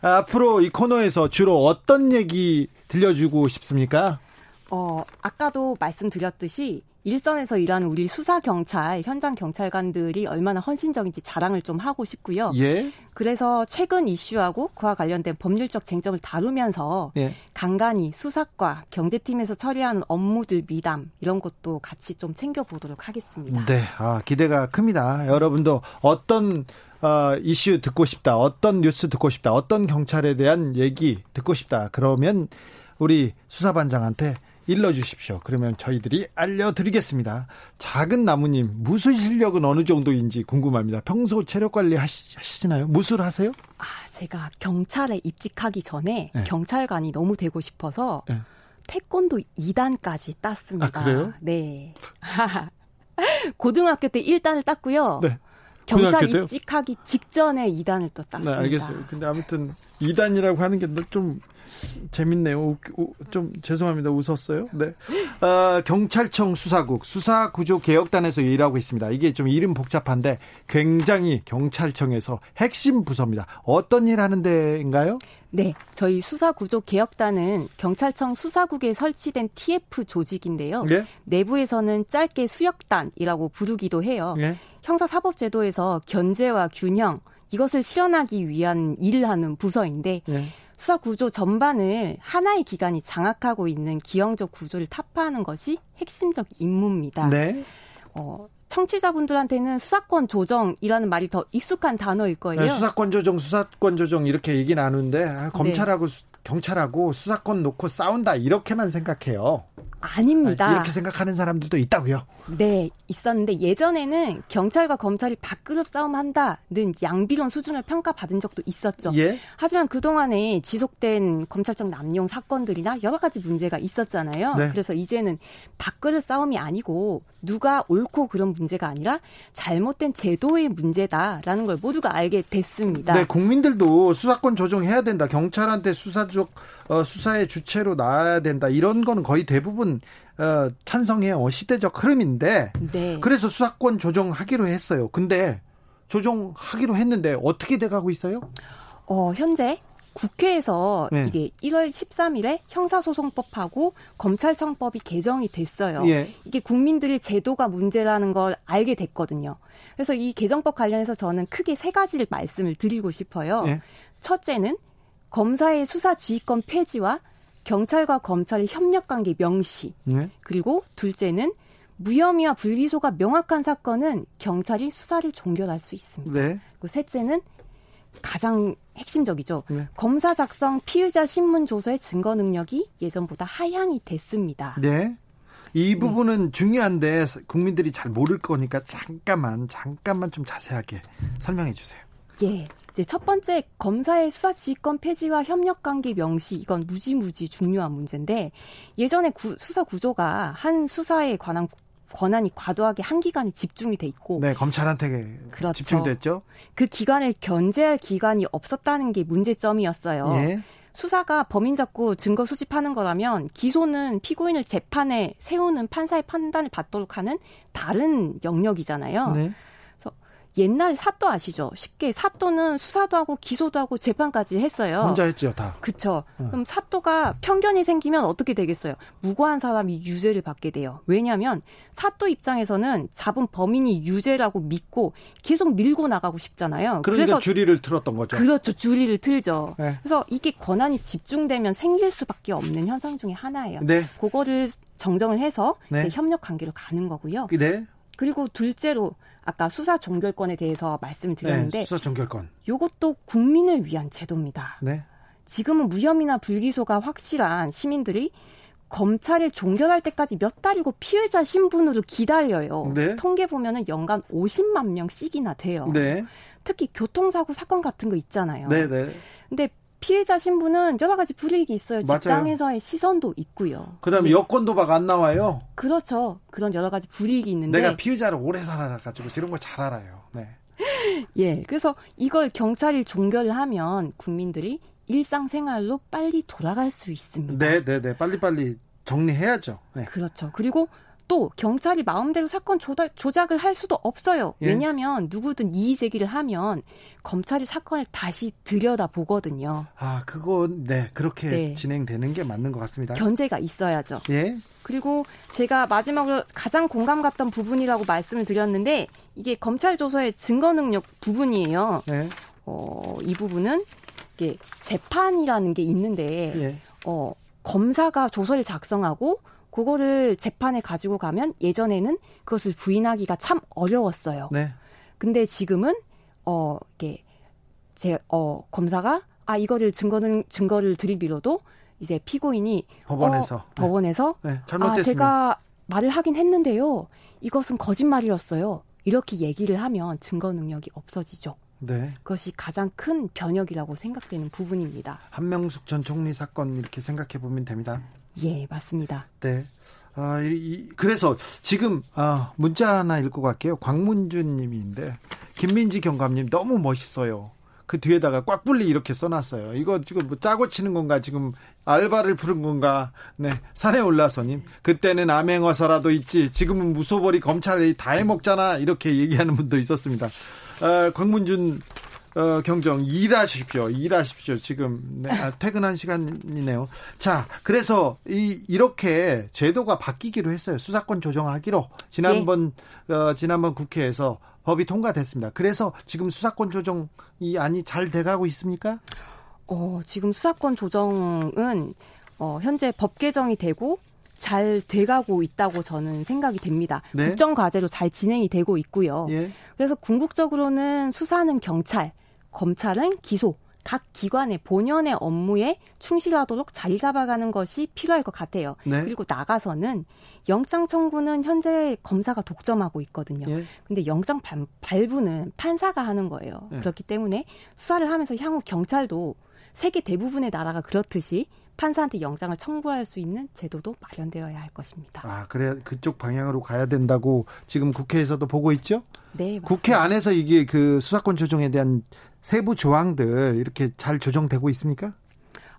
앞으로 이 코너에서 주로 어떤 얘기 들려주고 싶습니까? 어, 아까도 말씀드렸듯이 일선에서 일하는 우리 수사 경찰 현장 경찰관들이 얼마나 헌신적인지 자랑을 좀 하고 싶고요. 예. 그래서 최근 이슈하고 그와 관련된 법률적 쟁점을 다루면서 예. 간간히 수사과 경제팀에서 처리하는 업무들 미담 이런 것도 같이 좀 챙겨 보도록 하겠습니다. 네, 아, 기대가 큽니다. 여러분도 어떤 어, 이슈 듣고 싶다, 어떤 뉴스 듣고 싶다, 어떤 경찰에 대한 얘기 듣고 싶다. 그러면 우리 수사반장한테 일러 주십시오. 그러면 저희들이 알려드리겠습니다. 작은 나무님, 무술 실력은 어느 정도인지 궁금합니다. 평소 체력 관리 하시, 나요 무술 하세요? 아, 제가 경찰에 입직하기 전에 네. 경찰관이 너무 되고 싶어서 네. 태권도 2단까지 땄습니다. 아, 그래요? 네. [LAUGHS] 고등학교 때 1단을 땄고요. 네. 경찰 입직하기 직전에 2단을 또 땄습니다. 네, 알겠어요. 근데 아무튼 2단이라고 하는 게 좀 재밌네요. 좀 죄송합니다. 웃었어요. 네. 어, 경찰청 수사국 수사구조개혁단에서 일하고 있습니다. 이게 좀 이름 복잡한데 굉장히 경찰청에서 핵심 부서입니다. 어떤 일 하는 데인가요? 네, 저희 수사구조개혁단은 경찰청 수사국에 설치된 TF 조직인데요. 네? 내부에서는 짧게 수역단이라고 부르기도 해요. 네? 형사사법제도에서 견제와 균형 이것을 실현하기 위한 일을 하는 부서인데 네. 수사 구조 전반을 하나의 기관이 장악하고 있는 기형적 구조를 타파하는 것이 핵심적 임무입니다. 네. 어, 청취자분들한테는 수사권 조정이라는 말이 더 익숙한 단어일 거예요. 네, 수사권 조정, 수사권 조정 이렇게 얘기 나누는데 아, 검찰하고 네. 경찰하고 수사권 놓고 싸운다 이렇게만 생각해요. 아닙니다. 이렇게 생각하는 사람들도 있다고요. 네, 있었는데 예전에는 경찰과 검찰이 밥그릇 싸움한다는 양비론 수준을 평가받은 적도 있었죠. 예? 하지만 그동안에 지속된 검찰청 남용 사건들이나 여러 가지 문제가 있었잖아요. 네. 그래서 이제는 밥그릇 싸움이 아니고 누가 옳고 그런 문제가 아니라 잘못된 제도의 문제다라는 걸 모두가 알게 됐습니다. 네, 국민들도 수사권 조정해야 된다. 경찰한테 수사적 어, 수사의 주체로 나와야 된다. 이런 거는 거의 대부분 어, 찬성해요. 시대적 흐름인데. 네. 그래서 수사권 조정하기로 했어요. 근데 조정하기로 했는데 어떻게 돼 가고 있어요? 어, 현재 국회에서 네. 이게 1월 13일에 형사소송법하고 검찰청법이 개정이 됐어요. 예. 이게 국민들이 제도가 문제라는 걸 알게 됐거든요. 그래서 이 개정법 관련해서 저는 크게 세 가지를 말씀을 드리고 싶어요. 예. 첫째는 검사의 수사 지휘권 폐지와 경찰과 검찰의 협력 관계 명시. 네. 그리고 둘째는 무혐의와 불기소가 명확한 사건은 경찰이 수사를 종결할 수 있습니다. 네. 그리고 셋째는 가장 핵심적이죠. 네. 검사 작성 피의자 신문 조서의 증거 능력이 예전보다 하향이 됐습니다. 네. 이 네. 부분은 네. 중요한데 국민들이 잘 모를 거니까 잠깐만 잠깐만 좀 자세하게 설명해 주세요. 예. 이제 첫 번째 검사의 수사 지휘권 폐지와 협력 관계 명시 이건 무지무지 중요한 문제인데 예전에 구, 수사 구조가 한 수사에 관한 권한이 과도하게 한 기관에 집중이 돼 있고 네 검찰한테 그렇죠. 집중됐죠. 그 기관을 견제할 기관이 없었다는 게 문제점이었어요. 예. 수사가 범인 잡고 증거 수집하는 거라면 기소는 피고인을 재판에 세우는 판사의 판단을 받도록 하는 다른 영역이잖아요. 네. 옛날 사또 아시죠? 쉽게 사또는 수사도 하고 기소도 하고 재판까지 했어요. 혼자 했죠, 다. 그쵸. 응. 그럼 사또가 편견이 생기면 어떻게 되겠어요? 무고한 사람이 유죄를 받게 돼요. 왜냐하면 사또 입장에서는 잡은 범인이 유죄라고 믿고 계속 밀고 나가고 싶잖아요. 그러니까 그래서 주리를 틀었던 거죠. 그렇죠. 주리를 틀죠. 네. 그래서 이게 권한이 집중되면 생길 수밖에 없는 현상 중에 하나예요. 네. 그거를 정정을 해서 네. 협력 관계로 가는 거고요. 네. 그리고 둘째로 아까 수사 종결권에 대해서 말씀을 드렸는데 네, 수사 종결권. 이것도 국민을 위한 제도입니다. 네. 지금은 무혐의나 불기소가 확실한 시민들이 검찰을 종결할 때까지 몇 달이고 피해자 신분으로 기다려요. 네. 통계 보면은 연간 50만 명씩이나 돼요. 네. 특히 교통사고 사건 같은 거 있잖아요. 네, 네. 근데 피해자 신분은 여러 가지 불이익이 있어요. 맞아요. 직장에서의 시선도 있고요. 그다음에 예. 여권도 막 안 나와요. 그렇죠. 그런 여러 가지 불이익이 있는데 내가 피해자를 오래 살아가지고 이런 걸 잘 알아요. 네. [LAUGHS] 예, 그래서 이걸 경찰이 종결하면 국민들이 일상생활로 빨리 돌아갈 수 있습니다. 네, 네, 네. 빨리 빨리 정리해야죠. 네. 그렇죠. 그리고 또 경찰이 마음대로 사건 조작, 을할 수도 없어요. 예. 왜냐하면 누구든 이의 제기를 하면 검찰이 사건을 다시 들여다 보거든요. 아, 그거 네 그렇게 네. 진행되는 게 맞는 것 같습니다. 견제가 있어야죠. 예. 그리고 제가 마지막으로 가장 공감 갔던 부분이라고 말씀을 드렸는데 이게 검찰 조서의 증거 능력 부분이에요. 예. 어, 이 부분은 이게 재판이라는 게 있는데 예. 어, 검사가 조서를 작성하고 그거를 재판에 가지고 가면 예전에는 그것을 부인하기가 참 어려웠어요. 네. 근데 지금은 어 이게 제 어 검사가 아 이거를 증거는 증거를 드릴 빌어도 이제 피고인이 법원에서 어, 법원에서 네. 네, 아 제가 말을 하긴 했는데요. 이것은 거짓말이었어요. 이렇게 얘기를 하면 증거 능력이 없어지죠. 네. 그것이 가장 큰 변혁이라고 생각되는 부분입니다. 한명숙 전 총리 사건 이렇게 생각해 보면 됩니다. 예, 맞습니다. 네. 아, 이, 그래서 지금 아, 문자 하나 읽고 갈게요. 광문준 님인데 김민지 경감님 너무 멋있어요. 그 뒤에다가 꽉불리 이렇게 써놨어요. 이거 지금 뭐 짜고 치는 건가? 지금 알바를 부른 건가? 네. 산에 올라서님. 그때는 암행어사라도 있지. 지금은 무소벌이 검찰이 다 해먹잖아. 이렇게 얘기하는 분도 있었습니다. 아, 광문준 어, 경정 일하십시오. 일하십시오. 지금 네, 아, 퇴근한 시간이네요. 자, 그래서 이 이렇게 제도가 바뀌기로 했어요. 수사권 조정하기로 지난번 예. 어, 지난번 국회에서 법이 통과됐습니다. 그래서 지금 수사권 조정이 안이 잘 돼가고 있습니까? 어, 지금 수사권 조정은 어, 현재 법 개정이 되고 잘 돼가고 있다고 저는 생각이 됩니다. 네. 국정 과제로 잘 진행이 되고 있고요. 예. 그래서 궁극적으로는 수사는 경찰, 검찰은 기소, 각 기관의 본연의 업무에 충실하도록 자리 잡아가는 것이 필요할 것 같아요. 네. 그리고 나가서는 영장 청구는 현재 검사가 독점하고 있거든요. 예. 근데 영장 발부는 판사가 하는 거예요. 예. 그렇기 때문에 수사를 하면서 향후 경찰도 세계 대부분의 나라가 그렇듯이 판사한테 영장을 청구할 수 있는 제도도 마련되어야 할 것입니다. 아, 그래 그쪽 방향으로 가야 된다고 지금 국회에서도 보고 있죠? 네, 맞습니다. 국회 안에서 이게 그 수사권 조정에 대한 세부 조항들 이렇게 잘 조정되고 있습니까?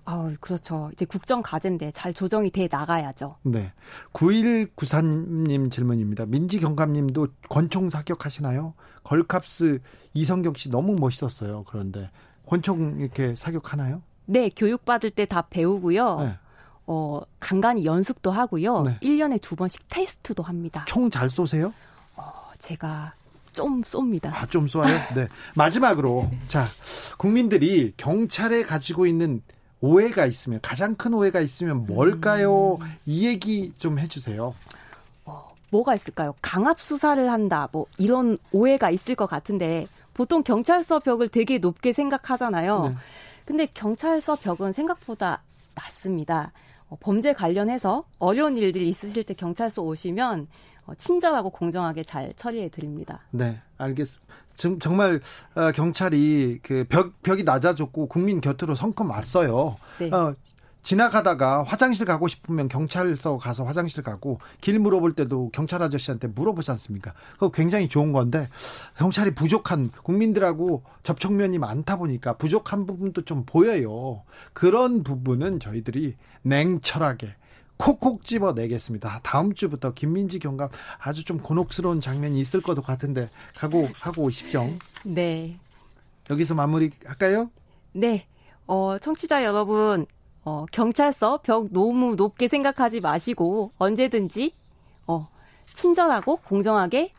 아, 그렇죠. 이제 국정 과제인데 잘 조정이 돼 나가야죠. 네. 9193님 질문입니다. 민지 경감님도 권총 사격하시나요? 걸캅스 이성경 씨 너무 멋있었어요. 그런데 권총 이렇게 사격하나요? 네, 교육받을 때 다 배우고요. 네. 어, 간간히 연습도 하고요. 네. 1년에 두 번씩 테스트도 합니다. 총 잘 쏘세요? 어, 제가 좀 쏩니다. 아, 좀 쏴요? [LAUGHS] 네. 마지막으로, 자, 국민들이 경찰에 가지고 있는 오해가 있으면, 가장 큰 오해가 있으면 뭘까요? 음. 이 얘기 좀 해주세요. 어, 뭐가 있을까요? 강압 수사를 한다, 뭐, 이런 오해가 있을 것 같은데, 보통 경찰서 벽을 되게 높게 생각하잖아요. 네. 근데 경찰서 벽은 생각보다 낮습니다. 어, 범죄 관련해서 어려운 일들이 있으실 때 경찰서 오시면 어, 친절하고 공정하게 잘 처리해 드립니다. 네, 알겠습니다. 지금 정말 어, 경찰이 그 벽 벽이 낮아졌고 국민 곁으로 성큼 왔어요. 네. 어, 지나가다가 화장실 가고 싶으면 경찰서 가서 화장실 가고 길 물어볼 때도 경찰 아저씨한테 물어보지 않습니까? 그거 굉장히 좋은 건데 경찰이 부족한 국민들하고 접촉면이 많다 보니까 부족한 부분도 좀 보여요. 그런 부분은 저희들이 냉철하게 콕콕 집어 내겠습니다. 다음 주부터 김민지 경감 아주 좀 곤혹스러운 장면이 있을 것도 같은데 각오 하고 오십시오. 네. 여기서 마무리 할까요? 네. 어, 청취자 여러분, 어, 경찰서 벽 너무 높게 생각하지 마시고 언제든지 어, 친절하고 공정하게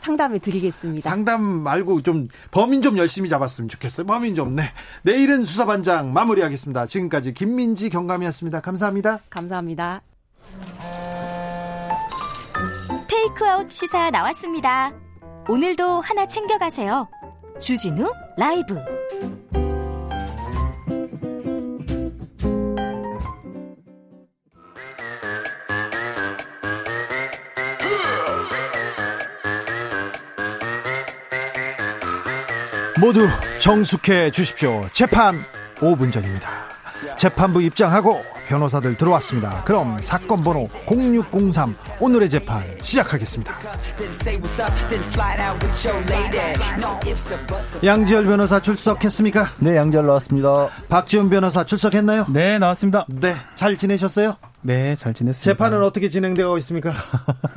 상담을 드리겠습니다. 상담 말고 좀 범인 좀 열심히 잡았으면 좋겠어요. 범인 좀. 네. 내일은 수사반장 마무리하겠습니다. 지금까지 김민지 경감이었습니다. 감사합니다. 감사합니다. 테이크아웃 시사 나왔습니다. 오늘도 하나 챙겨가세요. 주진우 라이브. 모두 정숙해 주십시오. 재판 5분 전입니다. 재판부 입장하고 변호사들 들어왔습니다. 그럼 사건 번호 0603 오늘의 재판 시작하겠습니다. 양지열 변호사 출석했습니까? 네, 양지열 나왔습니다. 박지훈 변호사 출석했나요? 네, 나왔습니다. 네, 잘 지내셨어요? 네, 잘 지냈습니다. 재판은 어떻게 진행되고 있습니까?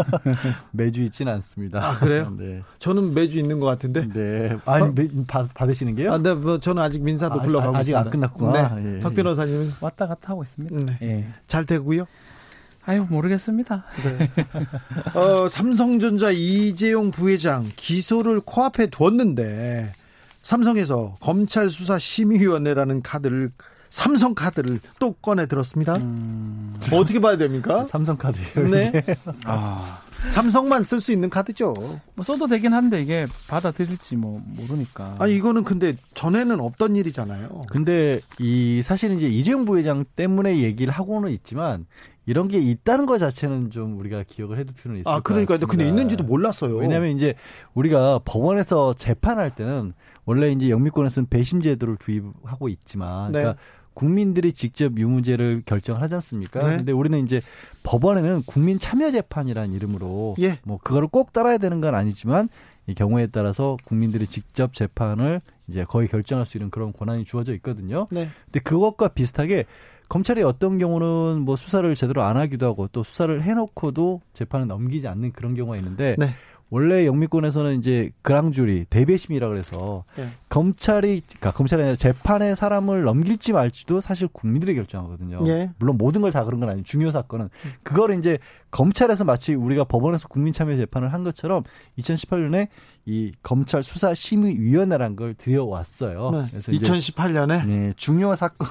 [LAUGHS] 매주 있지는 않습니다. 아, 그래요? [LAUGHS] 네. 저는 매주 있는 것 같은데. 네. 아니, 어? 매, 받, 받으시는 게요? 아, 네, 뭐 저는 아직 민사도 아, 불러가고 아직 있습니다. 안 끝났구나. 네. 예, 박 변호사님 은 왔다 갔다 하고 있습니다. 네. 예. 잘 되고요. 아유 모르겠습니다. 네. 어, 삼성전자 이재용 부회장 기소를 코앞에 두었는데 삼성에서 검찰 수사 심의위원회라는 카드를 삼성 카드를 또 꺼내 들었습니다. 음... 뭐 어떻게 봐야 됩니까? [LAUGHS] 삼성 카드. 네. 아. 삼성만 쓸 수 있는 카드죠. 뭐 써도 되긴 한데 이게 받아들일지 뭐 모르니까. 아니 이거는 근데 전에는 없던 일이잖아요. 근데 이 사실은 이제 이재용 부회장 때문에 얘기를 하고는 있지만 이런 게 있다는 것 자체는 좀 우리가 기억을 해둘 필요는 있을 아, 그러니까 근데 있는지도 몰랐어요. 왜냐하면 이제 우리가 법원에서 재판할 때는 원래 이제 영미권에서는 배심 제도를 도입하고 있지만, 네. 그러니까 국민들이 직접 유무죄를 결정을 하지 않습니까? 네. 근데 우리는 이제 법원에는 국민 참여 재판이라는 이름으로 예. 뭐 그거를 꼭 따라야 되는 건 아니지만 이 경우에 따라서 국민들이 직접 재판을 이제 거의 결정할 수 있는 그런 권한이 주어져 있거든요. 네. 근데 그것과 비슷하게 검찰이 어떤 경우는 뭐 수사를 제대로 안 하기도 하고 또 수사를 해놓고도 재판을 넘기지 않는 그런 경우가 있는데 네. 원래 영미권에서는 이제 그랑주리 대배심이라 그래서 네. 검찰이 그러니까 검찰이 아니라 재판에 사람을 넘길지 말지도 사실 국민들이 결정하거든요. 네. 물론 모든 걸 다 그런 건 아니에요. 중요 사건은 그거를 이제 검찰에서 마치 우리가 법원에서 국민 참여 재판을 한 것처럼 2018년에 이 검찰 수사 심의 위원회란 걸 들여왔어요. 네. 그래서 2018년에 네, 중요 사건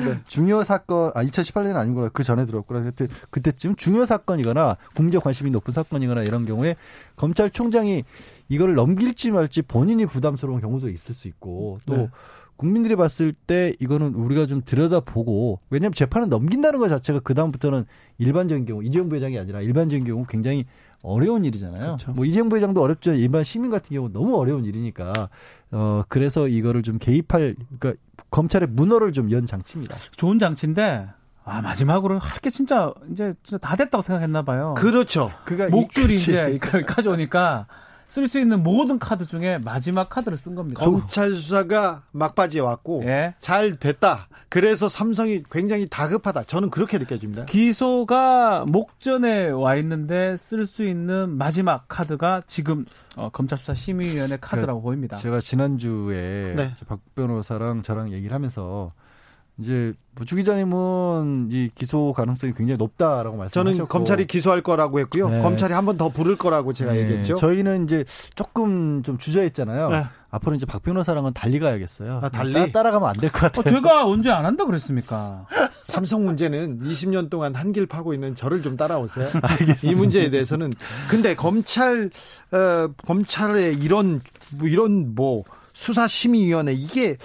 네. [LAUGHS] 중요 사건 아 2018년은 아니구나 그 전에 들었구나 그때 그때쯤 중요 사건이거나 공적 관심이 높은 사건이거나 이런 경우에 검찰총장이 이거를 넘길지 말지 본인이 부담스러운 경우도 있을 수 있고 또 네. 국민들이 봤을 때 이거는 우리가 좀 들여다보고 왜냐하면 재판을 넘긴다는 것 자체가 그 다음부터는 일반적인 경우 이재용 부회장이 아니라 일반적인 경우 굉장히 어려운 일이잖아요. 그렇죠. 뭐 이재용 부회장도 어렵죠. 일반 시민 같은 경우 너무 어려운 일이니까 어 그래서 이거를 좀 개입할 그러니까 검찰의 문어를 좀 연 장치입니다. 좋은 장치인데 아 마지막으로 할 게 진짜 이제 진짜 다 됐다고 생각했나 봐요. 그렇죠. 그가 목줄이 이제 가져오니까 쓸 수 있는 모든 카드 중에 마지막 카드를 쓴 겁니다. 검찰 수사가 막바지에 왔고 예. 잘 됐다. 그래서 삼성이 굉장히 다급하다. 저는 그렇게 느껴집니다. 기소가 목전에 와 있는데 쓸 수 있는 마지막 카드가 지금 어, 검찰 수사 심의위원회 카드라고 보입니다. 제가 지난주에 네. 박 변호사랑 저랑 얘기를 하면서 이제 뭐주 기자님은 이 기소 가능성이 굉장히 높다라고 말씀하셨고 저는 검찰이 기소할 거라고 했고요. 네. 검찰이 한 번 더 부를 거라고 제가 네. 얘기했죠. 저희는 이제 조금 좀 주저했잖아요. 네. 앞으로 이제 박 변호사랑은 달리 가야겠어요. 아, 달리 따, 라가면 안 될 것 같아요. 어, 제가 언제 안 한다 그랬습니까? [LAUGHS] 삼성 문제는 20년 동안 한길 파고 있는 저를 좀 따라오세요. 알겠습니다. 이 문제에 대해서는 근데 검찰 어, 검찰의 이런 뭐 이런 뭐 수사심의위원회 이게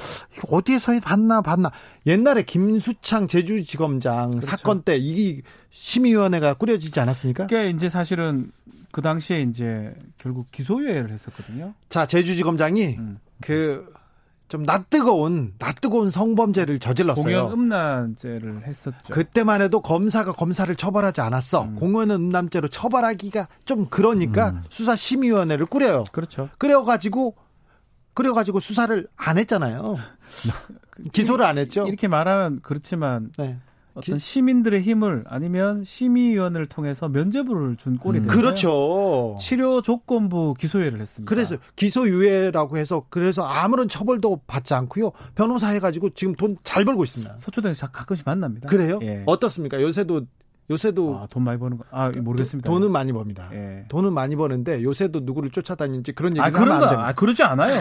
어디에서 봤나 봤나 옛날에 김수창 제주지검장 그렇죠. 사건 때이 심의위원회가 꾸려지지 않았습니까? 그게 이제 사실은 그 당시에 이제 결국 기소유예를 했었거든요. 자, 제주지검장이 음. 그좀 낯뜨거운 낯뜨거운 성범죄를 저질렀어요. 공연 음란죄를 했었죠. 그때만 해도 검사가 검사를 처벌하지 않았어. 음. 공연 음란죄로 처벌하기가 좀 그러니까 음. 수사심의위원회를 꾸려요. 그렇죠. 끓여가지고 끓여가지고 수사를 안 했잖아요. [LAUGHS] 기소를 안 했죠. 이렇게 말하면 그렇지만 네. 어떤 시민들의 힘을 아니면 심의위원회를 통해서 면죄부를 준 꼴이 음. 됐어요. 그렇죠. 치료 조건부 기소유예를 했습니다. 그래서 기소유예라고 해서 그래서 아무런 처벌도 받지 않고요. 변호사 해가지고 지금 돈 잘 벌고 있습니다. 서초동에서 가끔씩 만납니다. 그래요? 예. 어떻습니까? 요새도 요새도 아, 돈 많이 버는 거. 아, 모르겠습니다. 돈은 많이 법니다. 예. 돈은 많이 버는데 요새도 누구를 쫓아다니는지 그런 얘기는 아, 하면 안 됩니다. 아, 그러지 않아요.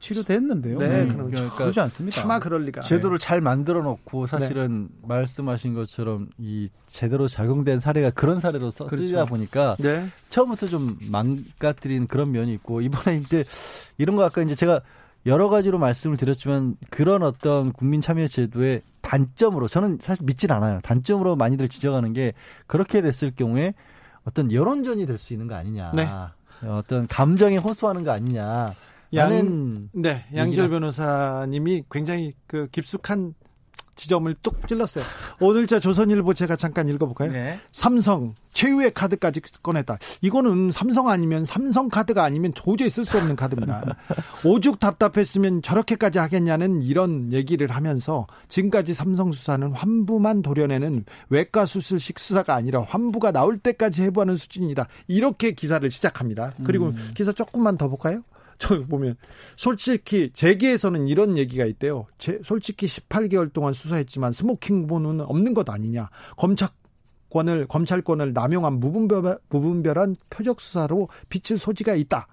치료됐는데요. 네, 네. 그러니까 그러지 않습니다. 차마 그럴 리가. 제도를 잘 만들어 놓고 사실은 네. 말씀하신 것처럼 이 제대로 적용된 사례가 그런 사례로 쓰다 그렇죠. 보니까 네. 처음부터 좀 망가뜨린 그런 면이 있고 이번에 이제 이런 거 아까 이제 제가 여러 가지로 말씀을 드렸지만 그런 어떤 국민 참여 제도의 단점으로 저는 사실 믿질 않아요. 단점으로 많이들 지적하는 게 그렇게 됐을 경우에 어떤 여론전이 될 수 있는 거 아니냐. 네. 어떤 감정에 호소하는 거 아니냐. 양, 네, 양절 변호사님이 굉장히 그 깊숙한 지점을 뚝 찔렀어요. 오늘자 조선일보 제가 잠깐 읽어볼까요? 네. 삼성 최후의 카드까지 꺼냈다. 이거는 삼성 아니면 삼성 카드가 아니면 도저히 쓸 수 없는 카드입니다. [LAUGHS] 오죽 답답했으면 저렇게까지 하겠냐는 이런 얘기를 하면서 지금까지 삼성 수사는 환부만 도려내는 외과 수술 식 수사가 아니라 환부가 나올 때까지 해부하는 수준이다. 이렇게 기사를 시작합니다. 그리고 음. 기사 조금만 더 볼까요? 저 보면 솔직히 재계에서는 이런 얘기가 있대요. 제, 솔직히 18개월 동안 수사했지만 smoking gun은 없는 것 아니냐. 검찰 권을 검찰권을 남용한 무분별, 무분별한 표적 수사로 비칠 소지가 있다.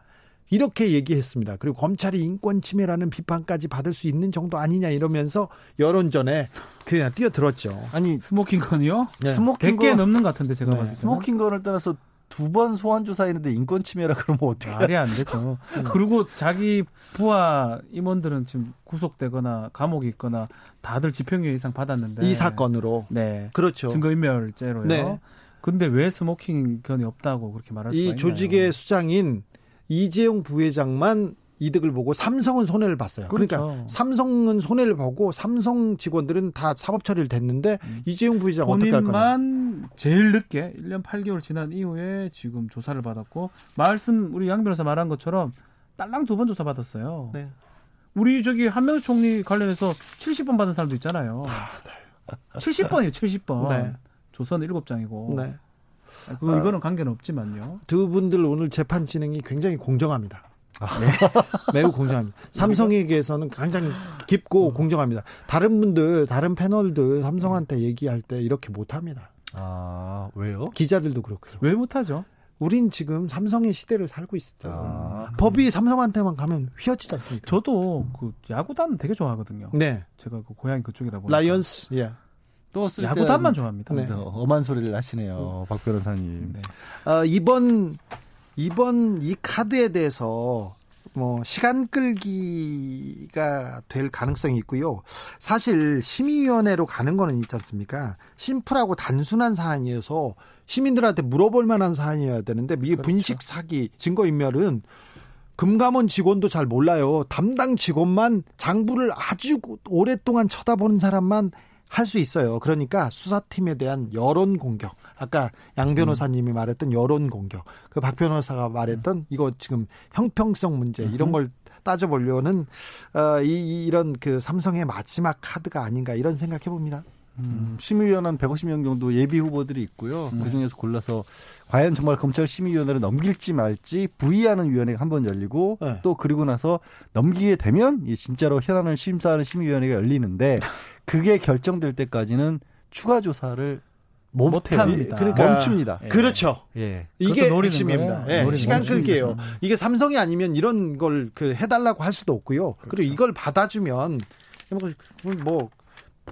이렇게 얘기했습니다. 그리고 검찰이 인권 침해라는 비판까지 받을 수 있는 정도 아니냐 이러면서 여론전에 그냥 뛰어들었죠. 아니 smoking gun이요? 네. smoking 100개 넘는 것 같은데 제가 네. 봤을 때 smoking gun을 떠나서 두 번 소환 조사했는데 인권 침해라 그러면 어떻게? 말이 안 되죠. [LAUGHS] 그리고 자기 부하 임원들은 지금 구속되거나 감옥에 있거나 다들 집행유예 이상 받았는데 이 사건으로 네 그렇죠 증거인멸죄로요. 네. 근데 왜 smoking gun이 없다고 그렇게 말할 수가 있나요? 이 조직의 수장인 이재용 부회장만 이득을 보고 삼성은 손해를 봤어요. 그러니까 그렇죠. 그러니까 삼성은 손해를 보고 삼성 직원들은 다 사법 처리를 됐는데 음. 이재용 부회장 어떻게 할 거냐? 제일 늦게 1년 8개월 지난 이후에 지금 조사를 받았고 말씀 우리 양 변호사 말한 것처럼 딸랑 두 번 조사 받았어요. 네. 우리 저기 한명수 총리 관련해서 70번 받은 사람도 있잖아요. 아, 네. 70번이에요, 70번. 네. 조선 7장이고. 네. 그 이거는 관계는 없지만요. 두 분들 오늘 재판 진행이 굉장히 공정합니다. 아. 네. 매우 공정합니다. [LAUGHS] 삼성에게서는 굉장히 깊고 음. 공정합니다. 다른 분들, 다른 패널들 삼성한테 얘기할 때 이렇게 못합니다. 아, 왜요? 기자들도 그렇고요. 왜 못하죠? 우린 지금 삼성의 시대를 살고 있어요. 아. 법이 삼성한테만 가면 휘어지지 않습니까? 저도 그 야구단 되게 좋아하거든요. 네. 제가 그 고향이 그쪽이라 보니까. 라이온즈, 예. 또 야구단만 좋아합니다. 네. 엄한 소리를 하시네요, 박 변호사님. 네. 어, 이번 이번 이 카드에 대해서 뭐 시간 끌기가 될 가능성이 있고요. 사실 심의위원회로 가는 거는 있지 않습니까? 심플하고 단순한 사안이어서 시민들한테 물어볼 만한 사안이어야 되는데 이게 그렇죠. 분식 사기 증거 인멸은 금감원 직원도 잘 몰라요. 담당 직원만 장부를 아주 오랫동안 쳐다보는 사람만 할 수 있어요. 그러니까 수사팀에 대한 여론 공격. 아까 양 변호사님이 음. 말했던 여론 공격. 그 박 변호사가 말했던 음. 이거 지금 형평성 문제 이런 걸 따져보려는 어, 이, 이런 그 삼성의 마지막 카드가 아닌가 이런 생각해 봅니다. 음, 심의위원 한 150명 정도 예비 후보들이 있고요. 음. 그 중에서 골라서 과연 정말 검찰 심의위원회를 넘길지 말지 부의하는 위원회가 한 번 열리고 네. 또 그리고 나서 넘기게 되면 진짜로 현안을 심사하는 심의위원회가 열리는데 [LAUGHS] 그게 결정될 때까지는 추가 조사를 못합니다. 그러니까 멈춥니다. 예. 그렇죠. 예. 이게 핵심입니다. 예. 시간 끌기예요. 이게 삼성이 아니면 이런 걸 그 해달라고 할 수도 없고요. 그렇죠. 그리고 이걸 받아주면 뭐, 뭐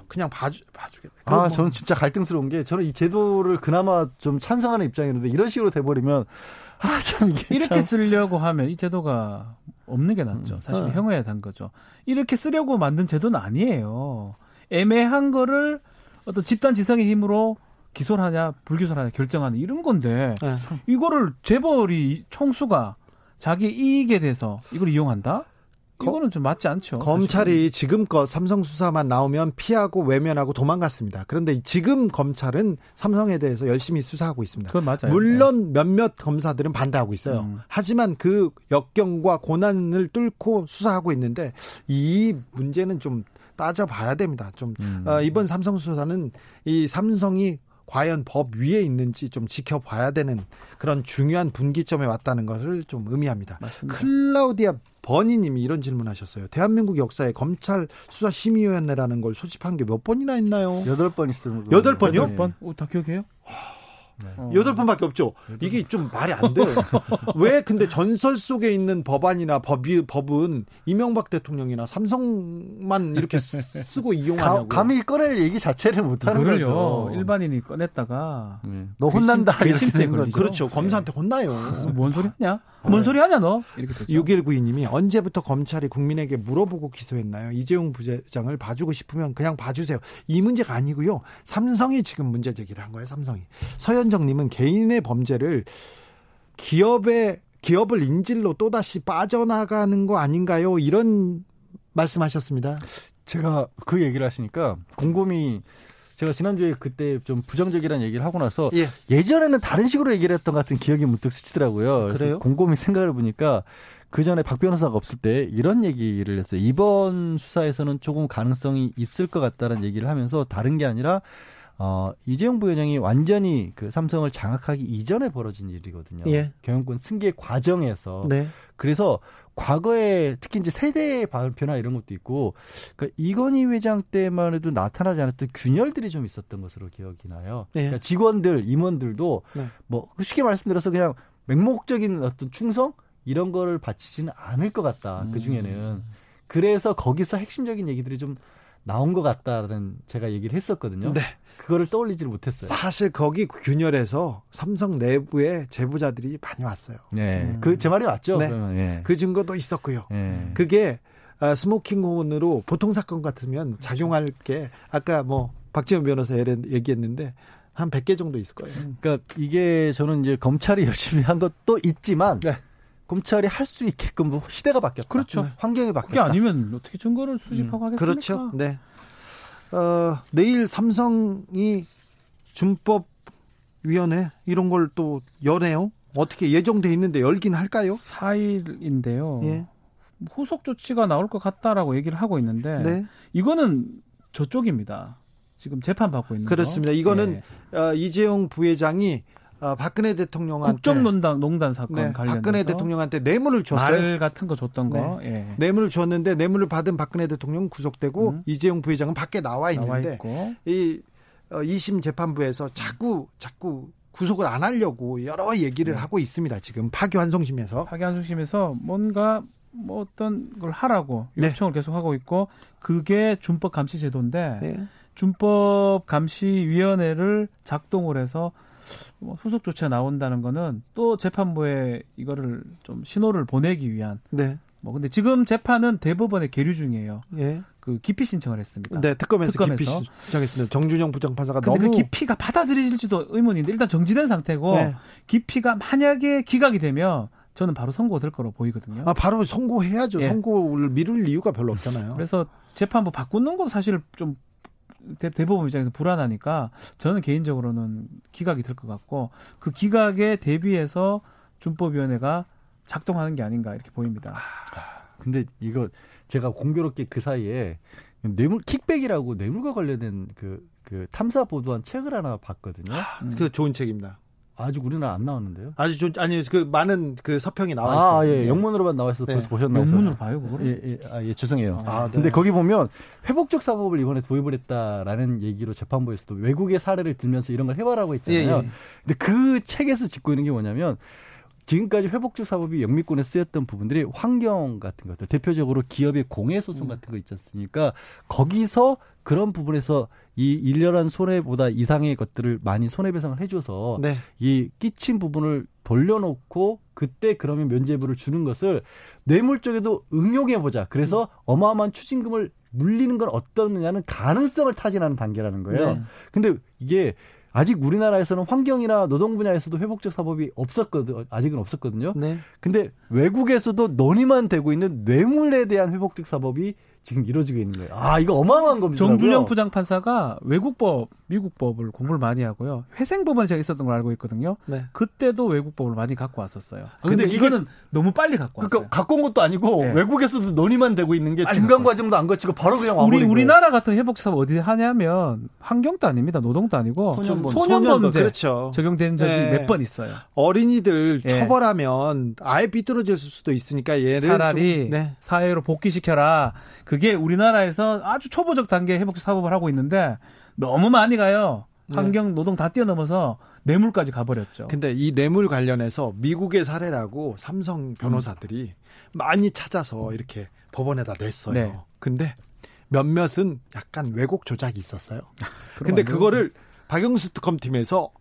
그냥 봐주 봐주겠다. 아, 뭐. 저는 진짜 갈등스러운 게 저는 이 제도를 그나마 좀 찬성하는 입장이었는데 이런 식으로 돼버리면 아, 참 이게 이렇게 참. 쓰려고 하면 이 제도가 없는 게 낫죠. 사실 음. 어. 형해야 단 거죠. 이렇게 쓰려고 만든 제도는 아니에요. 애매한 거를 어떤 집단 지성의 힘으로 기소를 하냐 불기소를 하냐 결정하는 이런 건데 네. 이거를 재벌이 총수가 자기 이익에 대해서 이걸 이용한다? 이거는 좀 맞지 않죠. 검찰이 사실은. 지금껏 삼성 수사만 나오면 피하고 외면하고 도망갔습니다. 그런데 지금 검찰은 삼성에 대해서 열심히 수사하고 있습니다. 그건 맞아요. 물론 네. 몇몇 검사들은 반대하고 있어요. 음. 하지만 그 역경과 고난을 뚫고 수사하고 있는데 이 문제는 좀 따져봐야 됩니다. 좀 음. 어, 이번 삼성 수사는 이 삼성이 과연 법 위에 있는지 좀 지켜봐야 되는 그런 중요한 분기점에 왔다는 것을 좀 의미합니다. 맞습니다. 클라우디아 버니님이 이런 질문하셨어요. 대한민국 역사에 검찰 수사 심의위원회라는 걸 소집한 게 몇 번이나 있나요? 여덟 번 있어요. 여덟 번요? 여덟 번? 오, 다 기억해요? 네. 여덟 번밖에 없죠. 이게 좀 말이 안 돼요. [LAUGHS] 왜 근데 전설 속에 있는 법안이나 법이 법은 이명박 대통령이나 삼성만 이렇게 쓰고 이용하냐고. 감히 꺼낼 얘기 자체를 못 하는 거죠. 일반인이 꺼냈다가 네. 너 혼난다 이렇게 건 그렇죠. 검사한테 혼나요. 뭔 소리 하냐? 뭔 소리 하냐 너? 이렇게 되죠. 6192님이 언제부터 검찰이 국민에게 물어보고 기소했나요? 이재용 부회장을 봐주고 싶으면 그냥 봐주세요. 이 문제가 아니고요. 삼성이 지금 문제 제기를 한 거예요. 삼성이. 서현 정님은 개인의 범죄를 기업의 기업을 인질로 또다시 빠져나가는 거 아닌가요? 이런 말씀하셨습니다. 제가 그 얘기를 하시니까 곰곰이 제가 지난주에 그때 좀 부정적이라는 얘기를 하고 나서 예. 전에는 다른 식으로 얘기를 했던 것 같은 기억이 문득 스치더라고요. 그래서 그래요? 곰곰이 생각을 보니까 그 전에 박 변호사가 없을 때 이런 얘기를 했어요. 이번 수사에서는 조금 가능성이 있을 것 같다는 얘기를 하면서 다른 게 아니라 어, 이재용 부회장이 완전히 그 삼성을 장악하기 이전에 벌어진 일이거든요. 예. 경영권 승계 과정에서. 네. 그래서 과거에 특히 이제 세대 변화 이런 것도 있고 그러니까 이건희 회장 때만 해도 나타나지 않았던 균열들이 좀 있었던 것으로 기억이 나요. 네. 그러니까 직원들, 임원들도 네. 뭐 쉽게 말씀드려서 그냥 맹목적인 어떤 충성 이런 거를 바치지는 않을 것 같다. 음. 그 중에는 그래서 거기서 핵심적인 얘기들이 좀 나온 것 같다는 제가 얘기를 했었거든요. 네. 그거를 떠올리지를 못했어요. 사실 거기 균열에서 삼성 내부에 제보자들이 많이 왔어요. 네. 음. 그 제 말이 맞죠? 네. 네. 그 증거도 있었고요. 네. 그게 아, smoking gun으로 보통 사건 같으면 작용할 게 아까 뭐 박지원 변호사 얘기했는데 한 100개 정도 있을 거예요. 그러니까 이게 저는 이제 검찰이 [LAUGHS] 열심히 한 것도 있지만 네. 검찰이 할 수 있게끔 뭐 시대가 바뀌었다. 그렇죠. 네. 환경이 바뀌었다. 그게 아니면 어떻게 증거를 수집하고 음. 하겠습니까? 그렇죠. 네. 어, 내일 삼성이 준법 위원회 이런 걸또 여네요. 어떻게 예정돼 있는데 열긴 할까요? 4일인데요. 예. 후속 조치가 나올 것 같다라고 얘기를 하고 있는데 네. 이거는 저쪽입니다. 지금 재판 받고 있는 그렇습니다. 거. 이거는 예. 어, 이재용 부회장이 어, 박근혜 대통령한테 국정농단 농단 사건 네, 관련해서 박근혜 대통령한테 뇌물을 줬어요. 말 같은 거 줬던 거. 네. 예. 뇌물을 줬는데 뇌물을 받은 박근혜 대통령 구속되고 음. 이재용 부회장은 밖에 나와 있는데 나와 이 어, 2심 재판부에서 자꾸 자꾸 구속을 안 하려고 여러 얘기를 네. 하고 있습니다. 지금 파기환송심에서 파기환송심에서 뭔가 뭐 어떤 걸 하라고 네. 요청을 네. 계속 하고 있고 그게 준법 감시 제도인데 네. 준법 감시 위원회를 작동을 해서 뭐 후속 조치가 나온다는 거는 또 재판부에 이거를 좀 신호를 보내기 위한. 네. 뭐 근데 지금 재판은 대법원에 계류 중이에요. 예. 그 기피 신청을 했습니다. 네, 특검에서, 특검에서. 기피 신청했습니다. 정준영 부장판사가 근데 너무 그 기피가 받아들여질지도 의문인데 일단 정지된 상태고 네. 기피가 만약에 기각이 되면 저는 바로 선고될 거로 보이거든요. 아, 바로 선고해야죠. 예. 선고를 미룰 이유가 별로 없잖아요. 그래서 재판부 바꾸는 것도 사실 좀 대, 법원 입장에서 불안하니까 저는 개인적으로는 기각이 될 것 같고 그 기각에 대비해서 준법위원회가 작동하는 게 아닌가 이렇게 보입니다. 아, 근데 이거 제가 공교롭게 그 사이에 뇌물 킥백이라고 뇌물과 관련된 그, 그 탐사 보도한 책을 하나 봤거든요. 아, 그 좋은 책입니다. 아직 우리나라 안 나왔는데요? 아주 좀 아니 그 많은 그 서평이 나와 있어요. 아, 예. 네. 영문으로만 나와 있어서 네. 벌써 보셨나요? 영문으로 봐요, 그거? 예, 예. 아, 예, 죄송해요. 아, 네. 근데 거기 보면 회복적 사법을 이번에 도입을 했다라는 얘기로 재판부에서도 외국의 사례를 들면서 이런 걸 해봐라고 했잖아요. 예, 예. 근데 그 책에서 짚고 있는 게 뭐냐면 지금까지 회복적 사법이 영미권에 쓰였던 부분들이 환경 같은 것들, 대표적으로 기업의 공해 소송 음. 같은 거 있지 않습니까? 거기서 그런 부분에서 이 일련한 손해보다 이상의 것들을 많이 손해배상을 해줘서 네. 이 끼친 부분을 돌려놓고 그때 그러면 면죄부를 주는 것을 뇌물 쪽에도 응용해보자. 그래서 음. 어마어마한 추징금을 물리는 건 어떻느냐는 가능성을 타진하는 단계라는 거예요. 네. 근데 이게 아직 우리나라에서는 환경이나 노동 분야에서도 회복적 사법이 없었거든 아직은 없었거든요. 네. 근데 외국에서도 논의만 되고 있는 뇌물에 대한 회복적 사법이 지금 이루어지고 있는 거예요. 아, 이거 어마어마한 겁니다. 정준영 부장판사가 외국법, 미국법을 공부를 많이 하고요. 회생법은 제가 있었던 걸 알고 있거든요. 네. 그때도 외국법을 많이 갖고 왔었어요. 아, 근데, 근데 이거는 너무 빨리 갖고 그러니까 왔어요. 그러니까 갖고 온 것도 아니고 네. 외국에서도 논의만 되고 있는 게 중간 과정도 안 거치고 바로 그냥 우리 우리나라 같은 회복사법 어디 하냐면 환경도 아닙니다. 노동도 아니고 소년범, 소년범죄 그렇죠. 적용된 적이 네. 몇번 있어요. 어린이들 네. 처벌하면 아예 삐뚤어질 수도 있으니까 얘를 차라리 좀, 네. 사회로 복귀시켜라. 그게 우리나라에서 아주 초보적 단계 회복적 사법을 하고 있는데 너무 많이 가요. 네. 환경, 노동 다 뛰어넘어서 뇌물까지 가버렸죠. 근데 이 뇌물 관련해서 미국의 사례라고 삼성 변호사들이 음. 많이 찾아서 이렇게 법원에다 냈어요. 네. 근데 몇몇은 약간 왜곡 조작이 있었어요. [LAUGHS] 근데 그거를 박영수 특검팀에서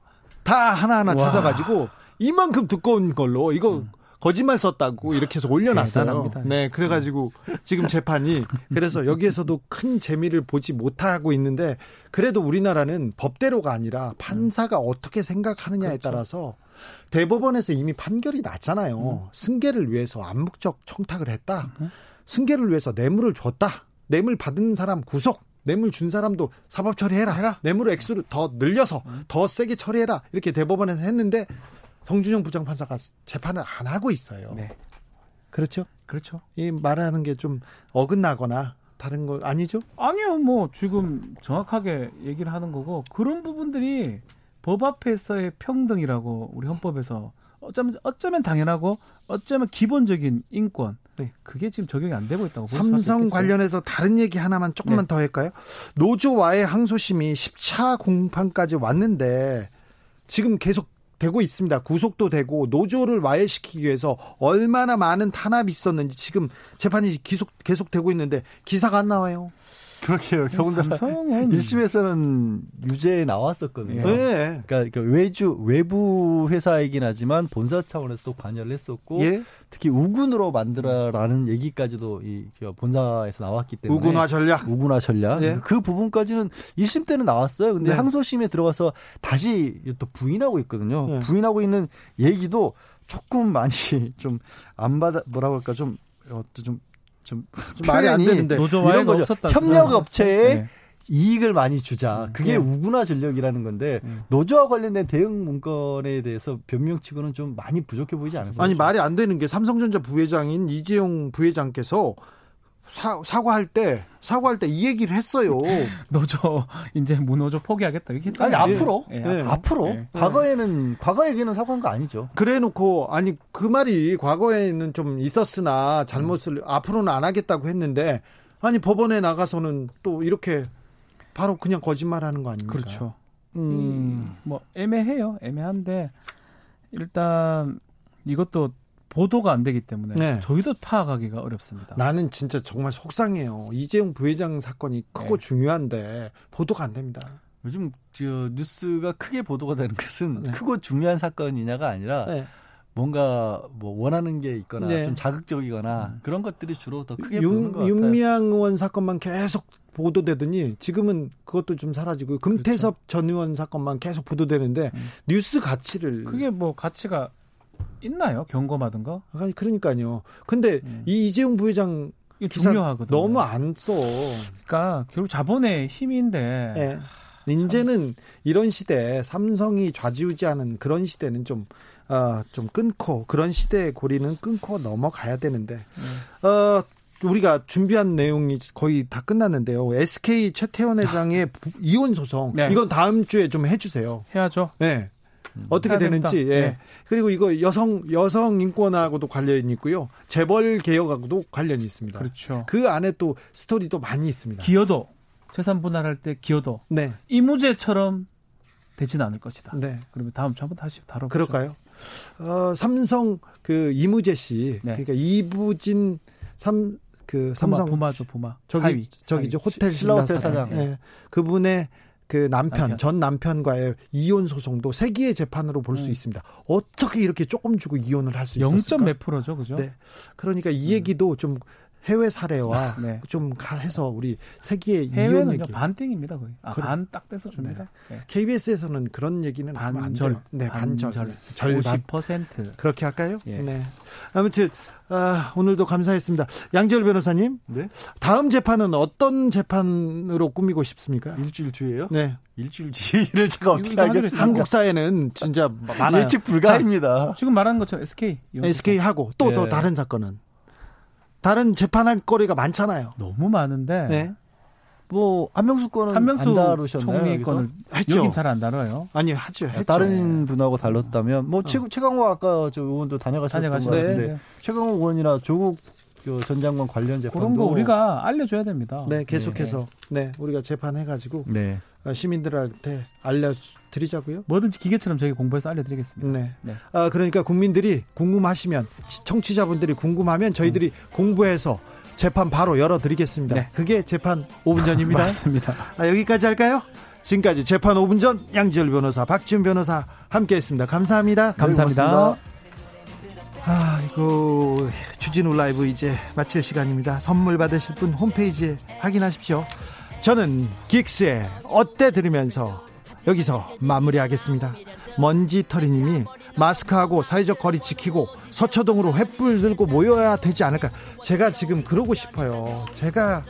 다 하나하나 와. 찾아가지고 이만큼 두꺼운 걸로 이거 음. 거짓말 썼다고 이렇게 해서 올려놨어요. 네, 그래가지고 지금 재판이 그래서 여기에서도 큰 재미를 보지 못하고 있는데 그래도 우리나라는 법대로가 아니라 판사가 어떻게 생각하느냐에 그렇죠. 따라서 대법원에서 이미 판결이 났잖아요. 음. 승계를 위해서 암묵적 청탁을 했다. 음. 승계를 위해서 뇌물을 줬다. 뇌물 받은 사람 구속. 뇌물 준 사람도 사법 처리해라. 해라. 뇌물 액수를 더 늘려서 음. 더 세게 처리해라. 이렇게 대법원에서 했는데 정준영 부장판사가 재판을 안 하고 있어요. 네. 그렇죠? 그렇죠. 이 말하는 게 좀 어긋나거나 다른 거 아니죠? 아니요, 뭐 지금 정확하게 얘기를 하는 거고 그런 부분들이 법 앞에서의 평등이라고 우리 헌법에서 어쩌면 어쩌면 당연하고 어쩌면 기본적인 인권 네. 그게 지금 적용이 안 되고 있다고 삼성 관련해서 다른 얘기 하나만 조금만 네. 더 할까요? 노조와의 항소심이 10차 공판까지 왔는데 지금 계속 되고 있습니다. 구속도 되고 노조를 와해시키기 위해서 얼마나 많은 탄압이 있었는지 지금 재판이 계속 계속되고 있는데 기사가 안 나와요. 그렇게요. 더군다나 1심에서는 유죄에 나왔었거든요. 네. 그러니까, 외주 외부 회사이긴 하지만 본사 차원에서 도 관여를 했었고 예? 특히 우군으로 만들어라는 얘기까지도 이 본사에서 나왔기 때문에 우군화 전략, 우군화 전략 예? 그 부분까지는 1심 때는 나왔어요. 근데 네. 항소심에 들어가서 다시 또 부인하고 있거든요. 네. 부인하고 있는 얘기도 조금 많이 [LAUGHS] 좀 안 받아 뭐라고 할까 좀 어떤 좀 좀, 좀 말이 안 되는데 이런 거죠. 협력 업체에 네. 이익을 많이 주자. 음. 그게 네. 우군화 전력이라는 건데 네. 노조와 관련된 대응 문건에 대해서 변명치고는 좀 많이 부족해 보이지 않으세요? 아니 말이 안 되는 게 삼성전자 부회장인 이재용 부회장께서 사, 사과할 때 사과할 때 이 얘기를 했어요. [LAUGHS] 노조 이제 무노조 포기하겠다 이렇게 했잖아요. 아니 앞으로 네. 네. 앞으로 네. 과거에는 과거 얘기는 사과한 거 아니죠. 그래놓고 아니 그 말이 과거에는 좀 있었으나 잘못을 음. 앞으로는 안 하겠다고 했는데 아니 법원에 나가서는 또 이렇게 바로 그냥 거짓말하는 거 아닙니까? 그렇죠. 음. 음, 뭐 애매해요. 애매한데 일단 이것도 보도가 안 되기 때문에 네. 저희도 파악하기가 어렵습니다. 나는 진짜 정말 속상해요. 이재용 부회장 사건이 크고 네. 중요한데 보도가 안 됩니다. 요즘 저 뉴스가 크게 보도가 되는 것은 네. 크고 중요한 사건이냐가 아니라 네. 뭔가 뭐 원하는 게 있거나 네. 좀 자극적이거나 음. 그런 것들이 주로 더 크게 윤, 보는 것 같아요. 윤미향 의원 사건만 계속 보도되더니 지금은 그것도 좀 사라지고 금태섭 그렇죠. 전 의원 사건만 계속 보도되는데 음. 뉴스 가치를 그게 뭐 가치가 있나요? 경고하든가? 아니 그러니까요. 근데 음. 이 이재용 부회장 기사 중요하거든요. 너무 안 써. 그러니까 결국 자본의 힘인데. 네. 이제는 이런 시대 삼성이 좌지우지하는 그런 시대는 좀 어, 좀 끊고 그런 시대의 고리는 끊고 넘어가야 되는데 음. 어, 우리가 준비한 내용이 거의 다 끝났는데요. SK 최태원 회장의 이혼 소송 네. 이건 다음 주에 좀 해주세요. 해야죠. 네. 음. 어떻게 되는지. 예. 네. 그리고 이거 여성 여성 인권하고도 관련이 있고요. 재벌 개혁하고도 관련이 있습니다. 그렇죠. 그 안에 또 스토리도 많이 있습니다. 기여도 재산 분할할 때 기여도 네. 이무제처럼 되지는 않을 것이다. 네. 그러면 다음 주 한번 다시 다뤄보죠. 그럴까요? 어, 삼성 그 이무제 씨 네. 그러니까 이부진 삼 그 삼성 부마, 죠 부마 저기 사위, 저기죠 호텔 신라 호텔 사장. 사장. 예. 그분의 그 남편, 남편, 전 남편과의 이혼 소송도 세기의 재판으로 볼수 음. 있습니다. 어떻게 이렇게 조금 주고 이혼을 할 수 있었을까? 0. 몇 프로죠, 그죠? 네. 그러니까 이 음. 얘기도 좀 해외 사례와 네. 좀 해서 우리 세계의 해외는 반띵입니다 거의 아, 반딱 떼서 줍니다. 네. 네. KBS에서는 그런 얘기는 반절, 네 반절, 반절, 절50% 그렇게 할까요? 예. 네. 아무튼 아, 오늘도 감사했습니다. 양재열 변호사님, 네? 다음 재판은 어떤 재판으로 꾸미고 싶습니까? 일주일 뒤에요? 네. 일주일 뒤를 제가 어떻게 알겠습니까? 한국 사회는 진짜 많아요. 예측 불가입니다. 지금 말하는 것처럼 SK. SK 하고 또또 네. 다른 사건은 다른 재판할 거리가 많잖아요. 너무 많은데. 네. 뭐 한명수 건은 한명수 안 다루셨나요? 총리 건을 했죠. 여긴 잘안 다뤄요. 아니 하죠. 했죠. 다른 분하고 달랐다면 뭐 어. 최, 최강호 아까 저 의원도 다녀가셨던 것 같은데 네. 최강호 의원이나 조국 전 장관 관련 재판도 그런 거 우리가 알려줘야 됩니다. 네, 계속해서 네, 네 우리가 재판해가지고 네. 어, 시민들한테 알려 드리자고요. 뭐든지 기계처럼 저희 공부해서 알려드리겠습니다. 네. 네. 아, 그러니까 국민들이 궁금하시면 청취자분들이 궁금하면 저희들이 음. 공부해서 재판 바로 열어드리겠습니다. 네. 그게 재판 5분 [LAUGHS] 전입니다. 맞습니다. 아, 여기까지 할까요? 지금까지 재판 5분 전 양지열 변호사, 박지훈 변호사 함께했습니다. 감사합니다. 감사합니다. 아, 이거 주진우 라이브 이제 마칠 시간입니다. 선물 받으실 분 홈페이지에 확인하십시오. 저는 긱스의 어때 들으면서 여기서 마무리하겠습니다. 먼지털이님이 마스크하고 사회적 거리 지키고 서초동으로 횃불 들고 모여야 되지 않을까. 제가 지금 그러고 싶어요. 제가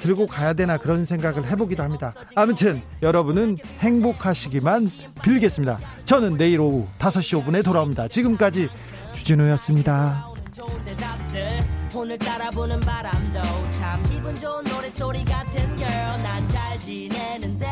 들고 가야 되나 그런 생각을 해보기도 합니다. 아무튼 여러분은 행복하시기만 빌겠습니다. 저는 내일 오후 5시 5분에 돌아옵니다. 지금까지 주진우였습니다. 오늘 따라 부는 바람도 참 기분 좋은 노래 소리 같은 girl 난 잘 지내는데